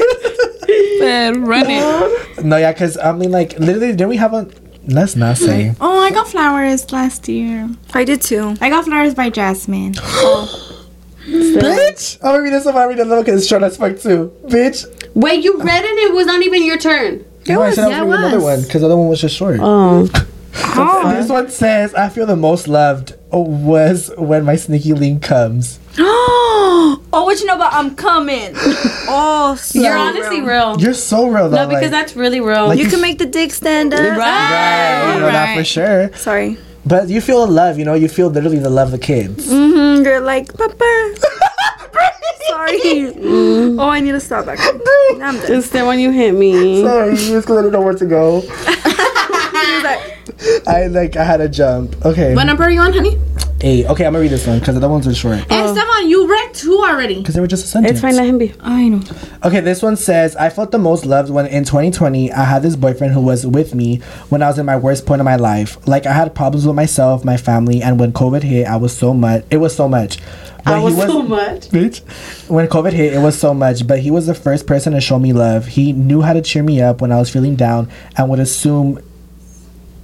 Run it. no, yeah, because I mean, like, literally, didn't we have a? Let's not say. Oh, I got flowers last year. I did too. I got flowers by Jasmine. Bitch! Oh, I'm gonna read this one. I'm gonna read another because it's short as fuck too. Bitch! Wait, you read it? It was not even your turn. No, I said I yeah, was it reading another one because the other one was just short. Oh. This one says, I feel the most loved oh, was when my sneaky link comes. oh, what you know about I'm coming? Oh, so You're honestly real. You're so real though. No, because like, that's really real. Like- You can make the dick stand up. Right, you know that for sure. Sorry. But you feel the love, you know, you feel literally the love of the kids. Mm-hmm. You're like, Papa. Sorry. Oh, I need to stop actually. Now I'm done. It's the one you hit me. Sorry, you just couldn't know where to go. I like I had to jump. Okay. What number are you on, honey? Eight. Okay, I'm gonna read this one because the other ones are short. And oh. Stefan, you read two already. Because they were just a sentence. It's fine, let him be. I know. Okay, this one says I felt the most loved when in 2020 I had this boyfriend who was with me when I was in my worst point of my life. Like I had problems with myself, my family, and when COVID hit, I was so much. It was so much. But I was so much. Bitch. When COVID hit, it was so much, but he was the first person to show me love. He knew how to cheer me up when I was feeling down and would assume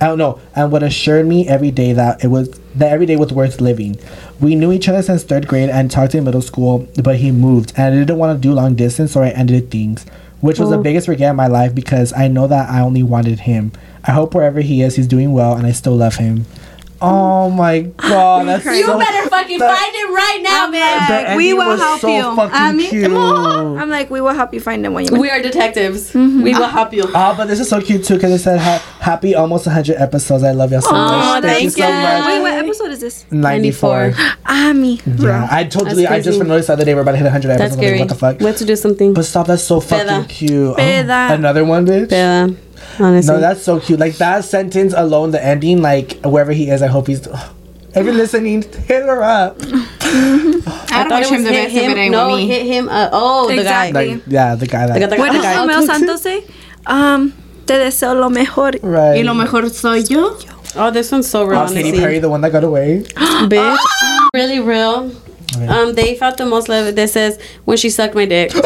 I don't know, and would assure me every day that it was that every day was worth living. We knew each other since third grade and talked in middle school, but he moved and I didn't want to do long distance, so I ended things, which was the oh. biggest regret in my life because I know that I only wanted him. I hope wherever he is, he's doing well, and I still love him. Oh my god, that's You so, better fucking that- find it right now, the man. we will was help so you. fucking ah, I mean, cute. I'm like, we will help you find them when you. We are detectives. Mm-hmm. We will help you. Oh, but this is so cute too because it said ha- happy almost 100 episodes. I love y'all so much. Thank, you so much. Wait, what episode is this? 94. Ah, me. Yeah, I totally. That's I just crazy. noticed the other day we're about to hit 100 That's episodes. I'm like, scary. what the fuck? We have to do something. But stop, that's so fucking Peda. cute. Oh, Peda. another one, bitch. Peda. Honestly. No, that's so cute. Like that sentence alone, the ending, like wherever he is, I hope he's. if you're listening, hit her up. I don't wish him the hit best if it no, with me. hit him. Uh, oh, Exactly. Like, yeah, the guy that. the guy. The guy. What the does. Romeo Santos say? Um, te deseo lo mejor. right. Y lo mejor soy yo. Oh, this one's so real. Oh, Katy honestly. Perry, the one that got away. Bitch. really real. Um, they felt the most love. That says when she sucked my dick.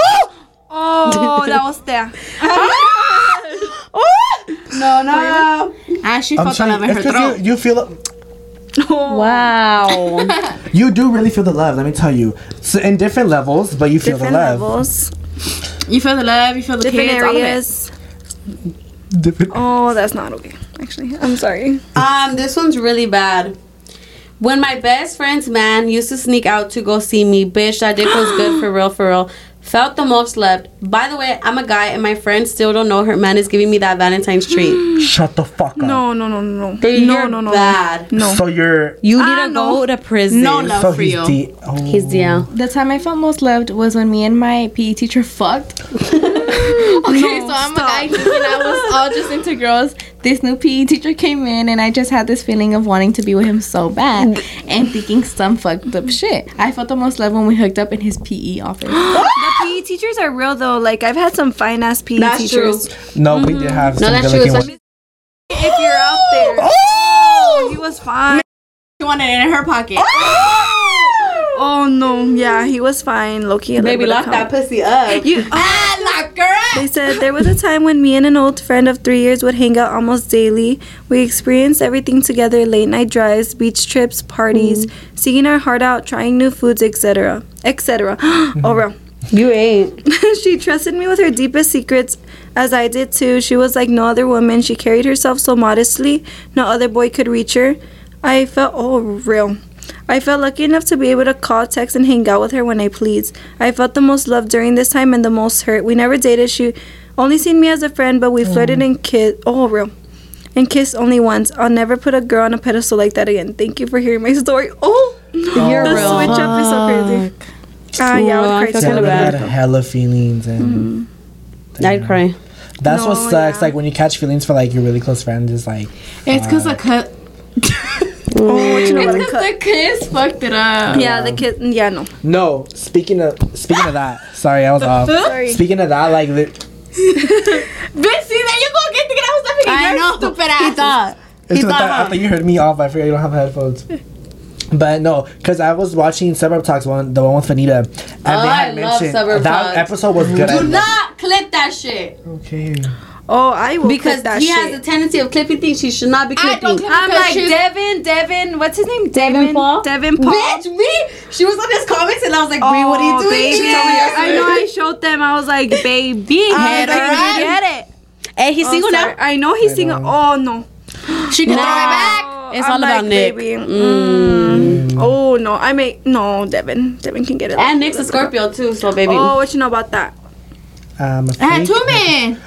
Oh, that was there. no, no. Ah, she I'm felt the love trying. in It's her because throat. you, you feel. Wow. You do really feel the love. Let me tell you. So in different levels, but you feel Different the love. levels, You feel the love, you feel the different kids, all of it. areas. Different. Oh, that's not okay. Actually, I'm sorry. um, this one's really bad. When my best friend's man used to sneak out to go see me, bitch, that dick was good for real, for real. Felt the most loved. By the way, I'm a guy and my friends still don't know her man is giving me that Valentine's treat. Shut the fuck up. No, no, no, no, no. No, you're no, no, bad. No. So you're. You need Ah, to no. go to prison. No love so for he's you. de- oh. He's DL. The time I felt most loved was when me and my PE teacher fucked. okay, so I'm a guy thinking I was all just into girls. This new PE teacher came in, and I just had this feeling of wanting to be with him so bad and thinking some fucked up shit. I felt the most love when we hooked up in his PE office. The PE teachers are real though. Like I've had some fine ass PE That's teachers. No, we did have No, some that's good true. looking So ones. If you're out there, oh, he was fine. She wanted it in her pocket. Oh no, yeah, he was fine. Loki, Baby, lock that pussy up. You, ah, lock her up. They said there was a time when me and an old friend of three years would hang out almost daily. We experienced everything together late night drives, beach trips, parties, singing our heart out, trying new foods, etc. etc. oh, real. You ain't. she trusted me with her deepest secrets, as I did too. She was like no other woman. She carried herself so modestly, no other boy could reach her. I felt, oh, real. I felt lucky enough to be able to call, text, and hang out with her when I pleased. I felt the most love during this time and the most hurt. We never dated. She only seen me as a friend, but we flirted and kissed. Oh, real. And kissed only once. I'll never put a girl on a pedestal like that again. Thank you for hearing my story. Oh, You're the real. switch up is so crazy. Ah, yeah, I Well, I would cry kinda too. Bad. had hella feelings, and I'd cry. that's what sucks. yeah. Like when you catch feelings for like your really close friends, it's like It's because the cut. Oh, what you know It's because the kiss fucked it up. Yeah, the kid. Yeah, no. no. Speaking of speaking of that, sorry, I was off. Sorry. Speaking of that, like the, Bitch, see, there you go. Get to get out stuff again. I know. Stupid ass. He thought. it's He what thought, that, I thought you heard me off. I forgot you don't have headphones. But no, because I was watching Suburb Talks one, the one with Fanita, and Oh, they I had love mentioned Suburb that Talks. episode was good. Do not clip that shit. Okay. Oh, I will because clip that he shit. has a tendency of clipping things he should not be I clipping. don't clip I'm like Devin, Devin. What's his name? Devin Paul? Devin Paul. Bitch, me? She was on his comments and I was like, Bri, what are you Oh, doing? Baby. She told me I know. I showed them. I was like, baby, I get it, right? get it. Hey, he's Oh, single sorry. now. I know he's single. Oh no. She can throw it back. Oh, It's I'm all about Nick. Baby. Mm. Oh no, I make no Devin. Devin can get it. And Nick's a Scorpio too, so baby. Oh, what you know about that? Um, a I had two men.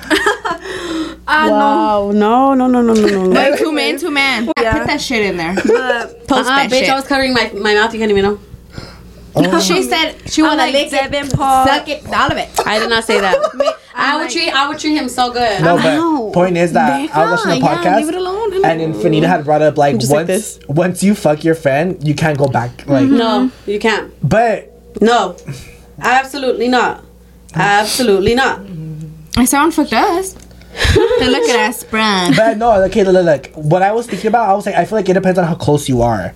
Ah wow. No, no, no, no, no, no. no. Like two men, two men. Yeah. Put that shit in there. But Post Uh-uh, that uh-huh, bitch, shit. I was covering my, my mouth. You can't even know. Oh, she said she I'm wanna like lick Devin it, Paul. suck it, all of it. I did not say that. I would like- treat I would treat him so good. no, but point is that I was watching the Yeah, podcast. leave it alone. And then Fanita had brought up like just like once this. once you fuck your friend, you can't go back. Like, mm-hmm. No, mm-hmm. you can't. but No, absolutely not. Absolutely not. I sound fucked us. Then look at us, bruh. but no, okay, look, look, look. What I was thinking about, I was like, I feel like it depends on how close you are.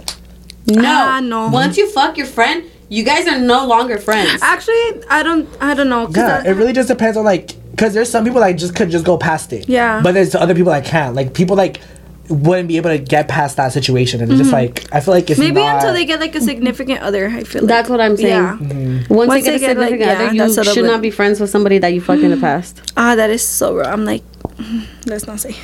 No. Ah, no. Once you fuck your friend, you guys are no longer friends. actually, I don't. I don't know. Yeah, I- it really just depends on like, cause there's some people that just could just go past it. Yeah. But there's other people that can't. Like people like wouldn't be able to get past that situation, and it's just like I feel like it's Mm-hmm. Maybe not- until they get like a significant other. I feel like. That's what I'm saying. Yeah. Mm-hmm. Once, Once you get they a get, like, significant yeah, you that's what should I'm- not be friends with somebody that you fucked in the past. Ah, that is so raw. I'm like, let's not say.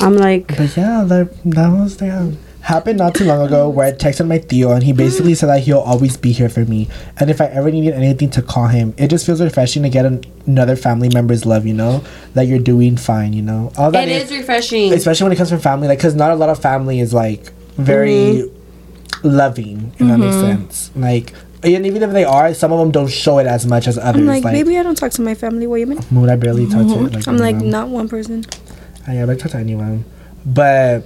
I'm like, But yeah, that, that was damn. Happened not too long ago where I texted my Tío and he basically said that he'll always be here for me. And if I ever needed anything to call him, it just feels refreshing to get an, another family member's love, you know? That you're doing fine, you know? All that it is refreshing. especially when it comes from family, like, because not a lot of family is like very mm-hmm. loving, if that makes mm-hmm. sense. Like, and even if they are, some of them don't show it as much as others. I'm like, like, maybe I don't talk to my family. What you mean? Mood, I barely talk to it. Like, I'm like anyone. not one person. I never talk to anyone. But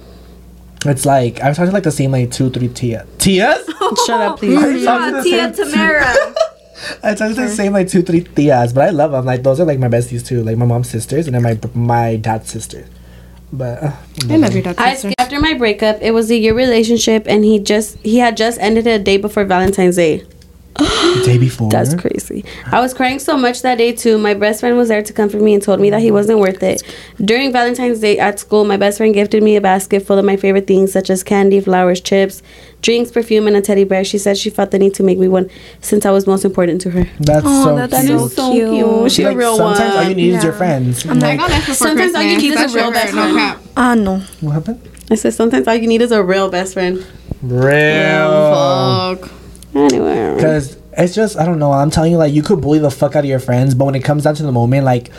it's like I've talking to like the same like two, three Tia. Tias? Shut up, please. I talked to Ah, the Tia same- Tamara. I talked to the same like two, three Tias, but I love them. Like those are like my besties too. Like my mom's sisters and then my my dad's sister. But uh, I love your dad. I, sister. after my breakup, it was a year relationship, and he just he had just ended it a day before Valentine's Day. The day before. That's crazy. I was crying so much that day too. My best friend was there to comfort me and told me that he wasn't worth it. During Valentine's Day at school, my best friend gifted me a basket full of my favorite things such as candy, flowers, chips, drinks, perfume, and a teddy bear. She said she felt the need to make me one since I was most important to her. That's Oh, so that's cute. so so cute. cute. She a real sometimes all you need is your friends. I'm Like, not gonna before Sometimes all you Christmas. need is a real best no friend. cap. Ah, no. what happened? I said sometimes all you need is a real best friend. Real. Fuck. Anyway. Because it's just I don't know. I'm telling you, like you could bully the fuck out of your friends, but when it comes down to the moment, like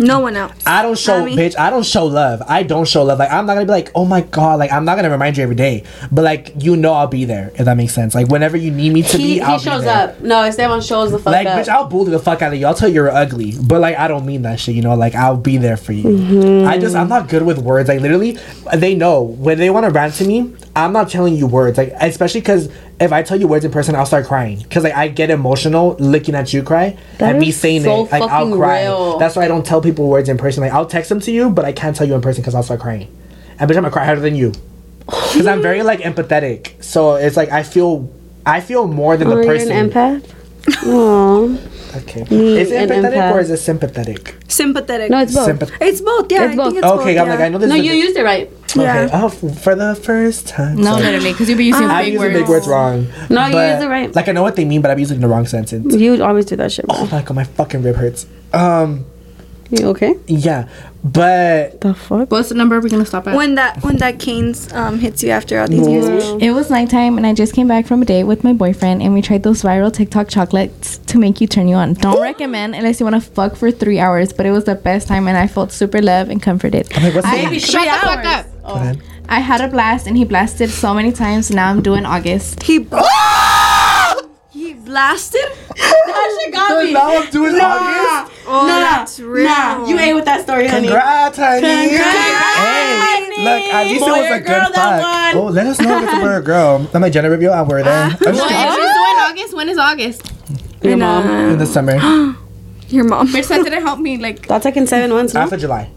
No one else. I don't show, I mean- bitch. I don't show love. I don't show love. Like I'm not gonna be like, oh my god. Like I'm not gonna remind you every day, but like you know I'll be there if that makes sense. Like whenever you need me to He, be, he I'll shows be there. up. No, Esteban shows the fuck Like up. bitch, I'll bully the fuck out of you. I'll tell you you're ugly, but like I don't mean that shit. You know, like I'll be there for you. Mm-hmm. I just I'm not good with words. Like literally, they know when they want to rant to me. I'm not telling you words. Like especially because if I tell you words in person, I'll start crying because like I get emotional looking at you cry That and me saying so it. Like I'll cry. real. That's why I don't tell people words in person. Like I'll text them to you, but I can't tell you in person because I'll start crying. And bitch, I'm gonna cry harder than you because I'm very like empathetic. So it's like I feel I feel more than oh, the you're person. an empath? Aw. Okay. Me, is it an empathetic empath. or is it sympathetic? Sympathetic. No, it's both. Sympath- It's both. Yeah, It's I both. think it's okay, both, I'm like. I know this. no, is you used it right. Okay. Yeah. Oh, for the first time. No, Sorry. literally, because you'll be using I'm big using words. big words wrong. No, you but, used it right. Like I know what they mean, but I'm using it in the wrong sentence. You always do that shit, Oh my god, my fucking rib hurts. Um, You okay? yeah, but The fuck? What's the number we're gonna stop at? When that when that canes um hits you after all these years. It was nighttime and I just came back from a date with my boyfriend and we tried those viral TikTok chocolates to make you turn you on. Don't recommend unless you want to fuck for three hours, but it was the best time and I felt super loved and comforted. I'm like, what's I, the shut the fuck up. Go ahead. I had a blast and he blasted so many times. Now I'm doing August. He he blasted. That shit got me. Now I'm doing August. Oh, Nah, that's real. Nah, you ain't with that story, honey. Congrats, honey. Congrats, Hey, look, at least Boy it was a good that fuck. Oh, let us know if it's a boy or girl. I'm like gender reveal. and we're there. I'm just Well, if kidding. she's doing August, when is August? Your And, mom. uh, in the summer your mom. Bitch, that didn't help me. Like, That's like in seven months, no? after July.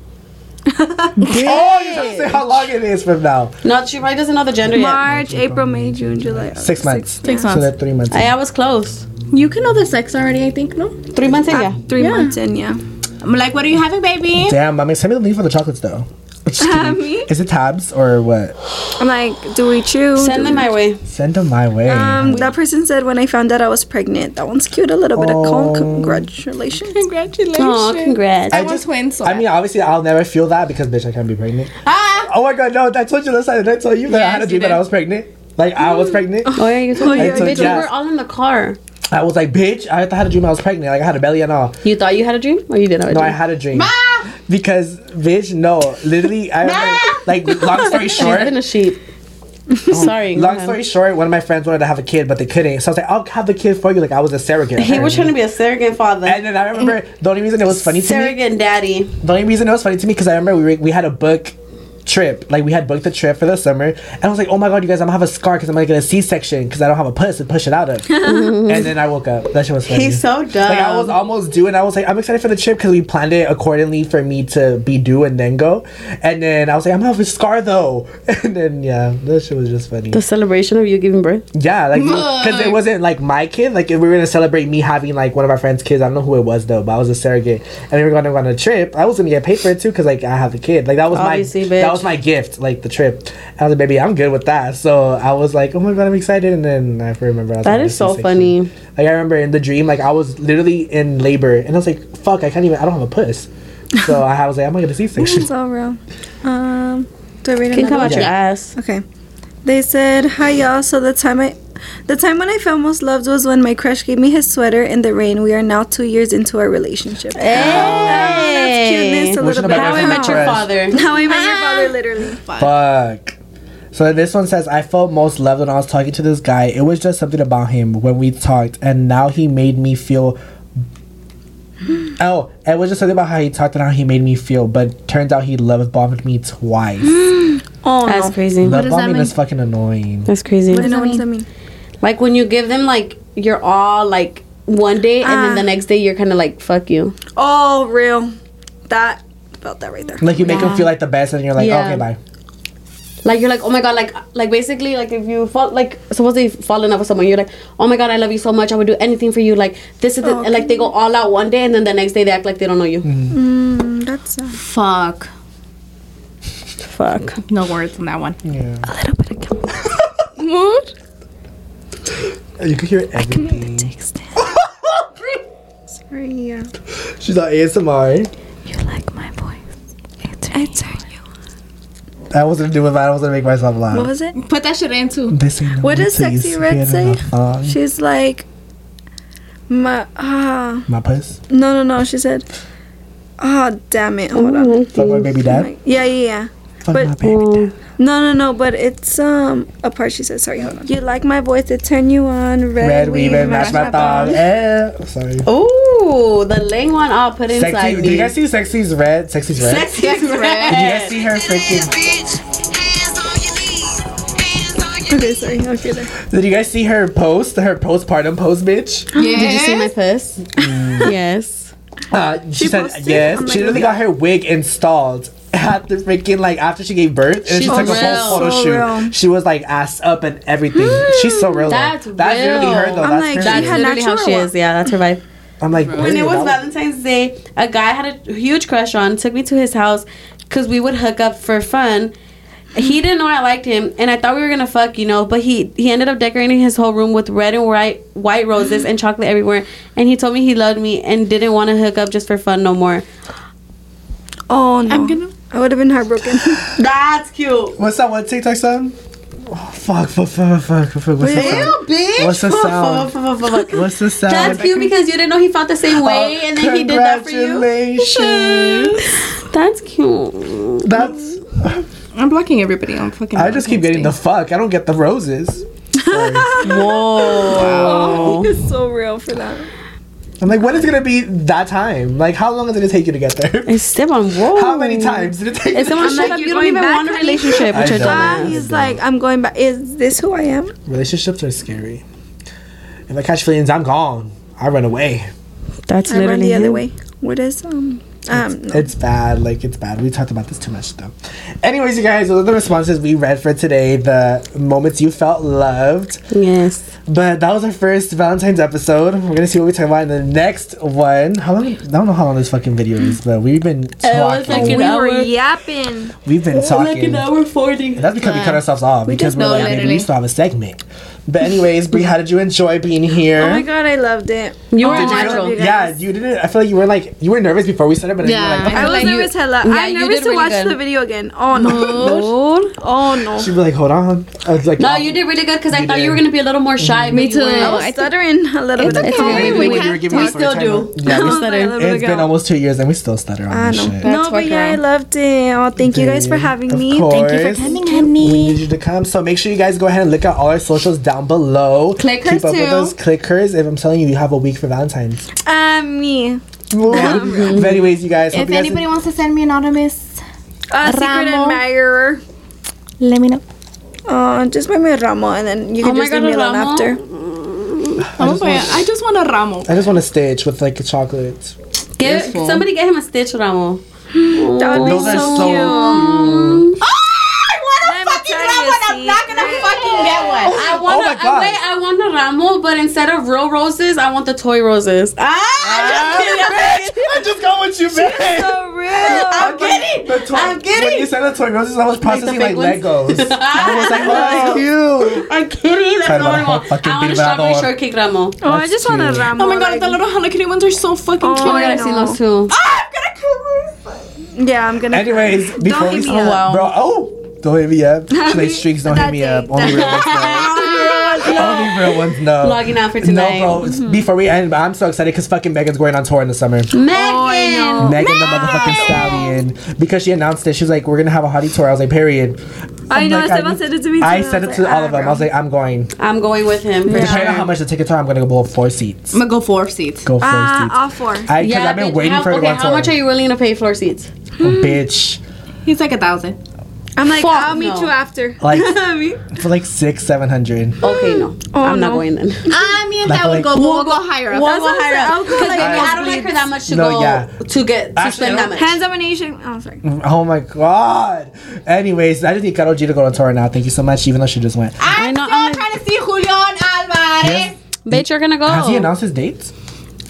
oh, you're trying to say how long it is from now? No, she probably doesn't know the gender yet. March, April, May, June, July. Six months. Six So months. they're three months. I, I was close. you can know the sex already, I think, no? Three months in, ah, yeah. Three Yeah. months in, yeah. I'm like, what are you having, baby? Damn, I mean, send me the link for the chocolates though. Just Uh, me? Is it tabs or what? I'm like, do we chew? Send Do them my way. Send them my way. Um, that person said when I found out I was pregnant. That one's cute. A little bit of Oh. con- congratulations. Congratulations. Oh, congrats. I want twins. So I mean, obviously, I'll never feel that because bitch, I can't be pregnant. ah, Oh my god, no! I told you last time. I told you that I had a dream that I was pregnant? Like I was pregnant. Oh yeah, you told me. yeah, Bitch, yeah. we were all in the car. I was like, bitch, I had a dream I was pregnant. Like I had a belly and all. You thought you had a dream, or you didn't have a No, dream? I had a dream. Because bitch, no, literally, I remember, like long story She's been short. a sheep. Sorry. Long story short, one of my friends wanted to have a kid, but they couldn't. So I was like, I'll have the kid for you. Like I was a surrogate. He was trying to be a surrogate father. And then I remember the only reason it was funny to me. surrogate daddy. The only reason it was funny to me because I remember we were, we had a book trip. Like we had booked the trip for the summer, and I was like, "Oh my god, you guys, I'm gonna have a scar because I'm gonna get a C-section because I don't have a puss to push it out of." and then I woke up. That shit was funny. He's so dumb. like I was almost due, and I was like, "I'm excited for the trip" because we planned it accordingly for me to be due and then go. And then I was like, "I'm gonna have a scar though," and then yeah, that shit was just funny. the celebration of you giving birth. Yeah, like because it wasn't like my kid. Like if we were gonna celebrate me having like one of our friends' kids. I don't know who it was though, but I was a surrogate, and we were gonna go on a trip. I was gonna get paid for it too because like I have a kid. Like that was Obviously, my bitch. that was my gift, like the trip. I was like, baby, I'm good with that. So I was like, oh my god, I'm excited. And then I remember I was That having is so funny. Like I remember in the dream, like I was literally in labor, and I was like, fuck, I can't even. I don't have a puss. So I was like, I'm gonna get a C-section. It's all real. Um, do I read Can come another out one? your ass. Okay. They said, "Hi y'all. So the time I, the time when I felt most loved was when my crush gave me his sweater in the rain. We are now two years into our relationship. that's cuteness. A Wishing little bit. about How I met your father. How I met your father, literally. Fuck. So this one says, I felt most loved when I was talking to this guy. It was just something about him when we talked, and now he made me feel. Oh, it was just something about how he talked and how he made me feel, but turns out he love bombed me twice. Oh That's no. crazy. love does that bombing mean? is fucking annoying. That's crazy. I know what does that mean? Like when you give them like you're all like one day, and then Ah. the next day you're kind of like fuck you. Oh, real. That felt that right there. Like you make them feel like the best, and you're like, Yeah. okay, bye. Like you're like, oh my god, like like basically like if you fall like supposedly fall in love with someone, you're like, oh my god, I love you so much, I would do anything for you. Like this is the, Oh, and like they go all out one day, and then the next day they act like they don't know you. Mm, that's uh, fuck. Fuck. No words on that one. Yeah. a little bit of guilt. What? You can hear everything. Sorry, yeah. She's on ASMR. You like my voice? I turn you. I wasn't doing that. I was gonna make myself laugh. What was it? Put that shit in too. This ain't no What does place Sexyy Red getting say? a thong. She's like, my ah, My puss. no, no, no. She said, ah, damn it. Hold on. Fuck my baby dad. Yeah, yeah, yeah. Fuck but- my baby dad. No, no, no. But it's um a part. She said, sorry, hold on. You like my voice to turn you on. Red, Red weave and match my thong. Eh. Sorry. Ooh, the ling one I'll put inside Sexy. me. Did you guys see Sexy's red? Sexy's red. Sexy's red. Did you guys see her freaking? Okay, sorry. Okay, there. Did you guys see her post? Her postpartum post, bitch. Yeah. Did you see my puss? yes. Uh, she, She said yes. She literally got her wig installed at the freaking like after she gave birth, and then she She's took a whole photo So shoot. real. She was like ass up and everything. She's so real. though. That's That's literally her real. though. I'm That's like, her. That's had literally how she is. Yeah, that's her vibe. I'm like, When it was That Valentine's Day, a guy had a huge crush on, took me to his house because we would hook up for fun. He didn't know I liked him, and I thought we were gonna fuck, you know. But he he ended up decorating his whole room with red and white white roses and chocolate everywhere. And he told me he loved me and didn't want to hook up just for fun no more. Oh no. I'm gonna- I would have been heartbroken. That's cute. What's that one TikTok song? Oh, fuck, fuck, fuck, fuck, fuck. What's the sound? bitch. What's the sound? What's the sound? cute because you didn't know he felt the same way, oh, and then he did that for you. Congratulations. That's cute. That's. I'm blocking everybody on fucking. I just keep getting the fuck. I don't get the roses. Sorry. Whoa. It's so real for that. I'm like, when is it gonna be that time? Like, how long did it gonna take you to get there? Esteban, whoa. How many times did it take? If someone shut like, up, you're don't even want a relationship with your know. Ah, he's like, I'm going back. Is this who I am? Relationships are scary. If I catch feelings, I'm gone. I run away. That's I run literally the other way. What is um? Um, no. It's bad. Like it's bad. We talked about this too much though. Anyways, you guys, those are the responses we read for today. The moments you felt loved. Yes. But that was our first Valentine's episode. We're gonna see what we talk about in the next one. How long? I don't know how long this fucking video is, but we've been talking. like we an were yapping. we've been talking. Like an hour forty. And that's because we cut ourselves off because we're no, like, maybe we still have a segment. But anyways, Bri, how did you enjoy being here? Oh my god, I loved it. You oh were Oh, a I natural. you guys. Yeah, you didn't. I feel like you were like you were nervous before we started, but Yeah, you were like, I was Like, you- nervous hella. Yeah, I'm you nervous did to really watch good. the video again. Oh no. oh no. she'd be like, hold on. I was like, No, oh. you did really good because I You thought you were gonna be a little more mm-hmm. shy. Me but you too. I was stuttering a little It's bit. okay. at times. Maybe we when you can't- were giving we us a hard still do. Yeah, we was still, like a little bit it's been almost two years and we still stutter on this shit. No, but yeah, I loved it. Oh, thank you guys for having me. Thank you for coming, We honey. need you to come. So make sure you guys go ahead and look at all our socials down below. Clickers Keep up with those. Clickers. If I'm telling you, you have a week for Valentine's. Uh, um, me. but anyways, you guys. If you guys anybody wants to send me anonymous, A secret Ramo. admirer. let me know. Oh, just buy me a ramo and then you Oh can my just God, leave me a alone after. I oh, just, want, I just want a ramo. I just want a stitch with like a chocolate. Get, somebody get him a stitch, Ramo. That would be Those so, so cute. cute. Let me tell you, see? fucking get one. I want Oh my a, God. wait, I want a ramo, but instead of real roses, I want the toy roses. Ah, bitch, I just got what you meant. So real. I'm kidding. The toy, I'm kidding. When you said the toy roses, I was processing like, fake ones? Legos. I was like, oh, that's cute. I'm kidding. That's Sorry not what I want. the whole I want a beat about strawberry shortcake ramo. Oh, I That's just want a ramo. Oh my god, like- the little Hello Kitty ones are so fucking Oh, cute. Oh my god, I I've seen those too. I'm gonna kill Yeah, I'm gonna. Anyways, before hit we me up. bro, oh, don't hit me up. She's like, streaks, don't hit me up. Only real ones know. Only real ones know. Logging out for tonight. No, bro. it's- Before we end, but I'm so excited because fucking Megan's going on tour in the summer. Megan. know. Megan, the motherfucking stallion, because she announced it. She was like, "We're gonna have a hottie tour." I was like, "Period." I I'm know, like, Esteban said it to me too, I and I said it to like, all ah, of them. I was like, "I'm going." I'm going with him. For Depending on how much the tickets are, I'm gonna go four seats. I'm gonna go four seats. Go four Ah, seats. all four. I, because I've been waiting how, for her to okay, go how tour. much are you willing to pay floor seats? Oh, bitch, He's like a thousand. I'm like, Fuck I'll meet no. you after. Like- for like six, seven hundred. Okay, no. Oh, I'm not going then. Ah, I mean, Like- that would like- go. We'll, go higher up. We'll go I'm higher up. I'll go Because like baby, I don't like her that much to No, go yeah. to get to Actually, spend that don't- much. Hands domination. Oh, sorry. Oh my god. Anyways, I just need Karol G to go on tour now. Thank you so much, even though she just went. I I'm know, still I'm like- trying to see Julión Álvarez. Bitch, you're gonna go. Has he announced his dates?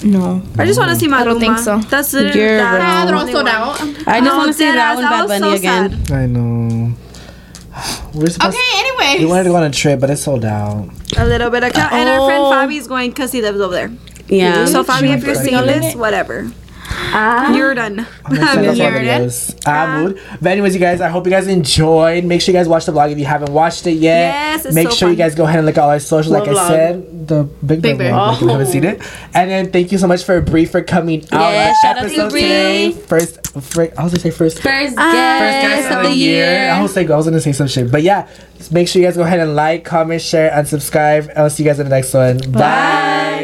No. I just want to see Maluma. I don't think so. That's literally You're that's the Pedro only sold one. out. I just oh, No, want to see dead that ass, one Bad Bunny so again. sad. I know. We're supposed. Okay, anyways. We wanted to go on a trip, but it's sold out. A little bit of and our friend Oh. Fabi's going because he lives over there. Yeah. So Fabi, if you're Right. seeing this, whatever. You're done. I'm excited for You're videos. I'm mood. But anyways, you guys, I hope you guys enjoyed. Make sure you guys watch the vlog if you haven't watched it yet. Yes, it's Make so sure you guys go ahead and look at all our socials. Like I said, the Big, Big Bear Bear. vlog, if you haven't seen it. And then thank you so much for Bri for coming out. Yeah, on shout out to episode Bri. today. First, I was gonna say first. First Ah, guest, First guest of the year. I was like, I was gonna say some shit, but yeah, make sure you guys go ahead and like, comment, share, and subscribe. And I'll see you guys in the next one. Bye.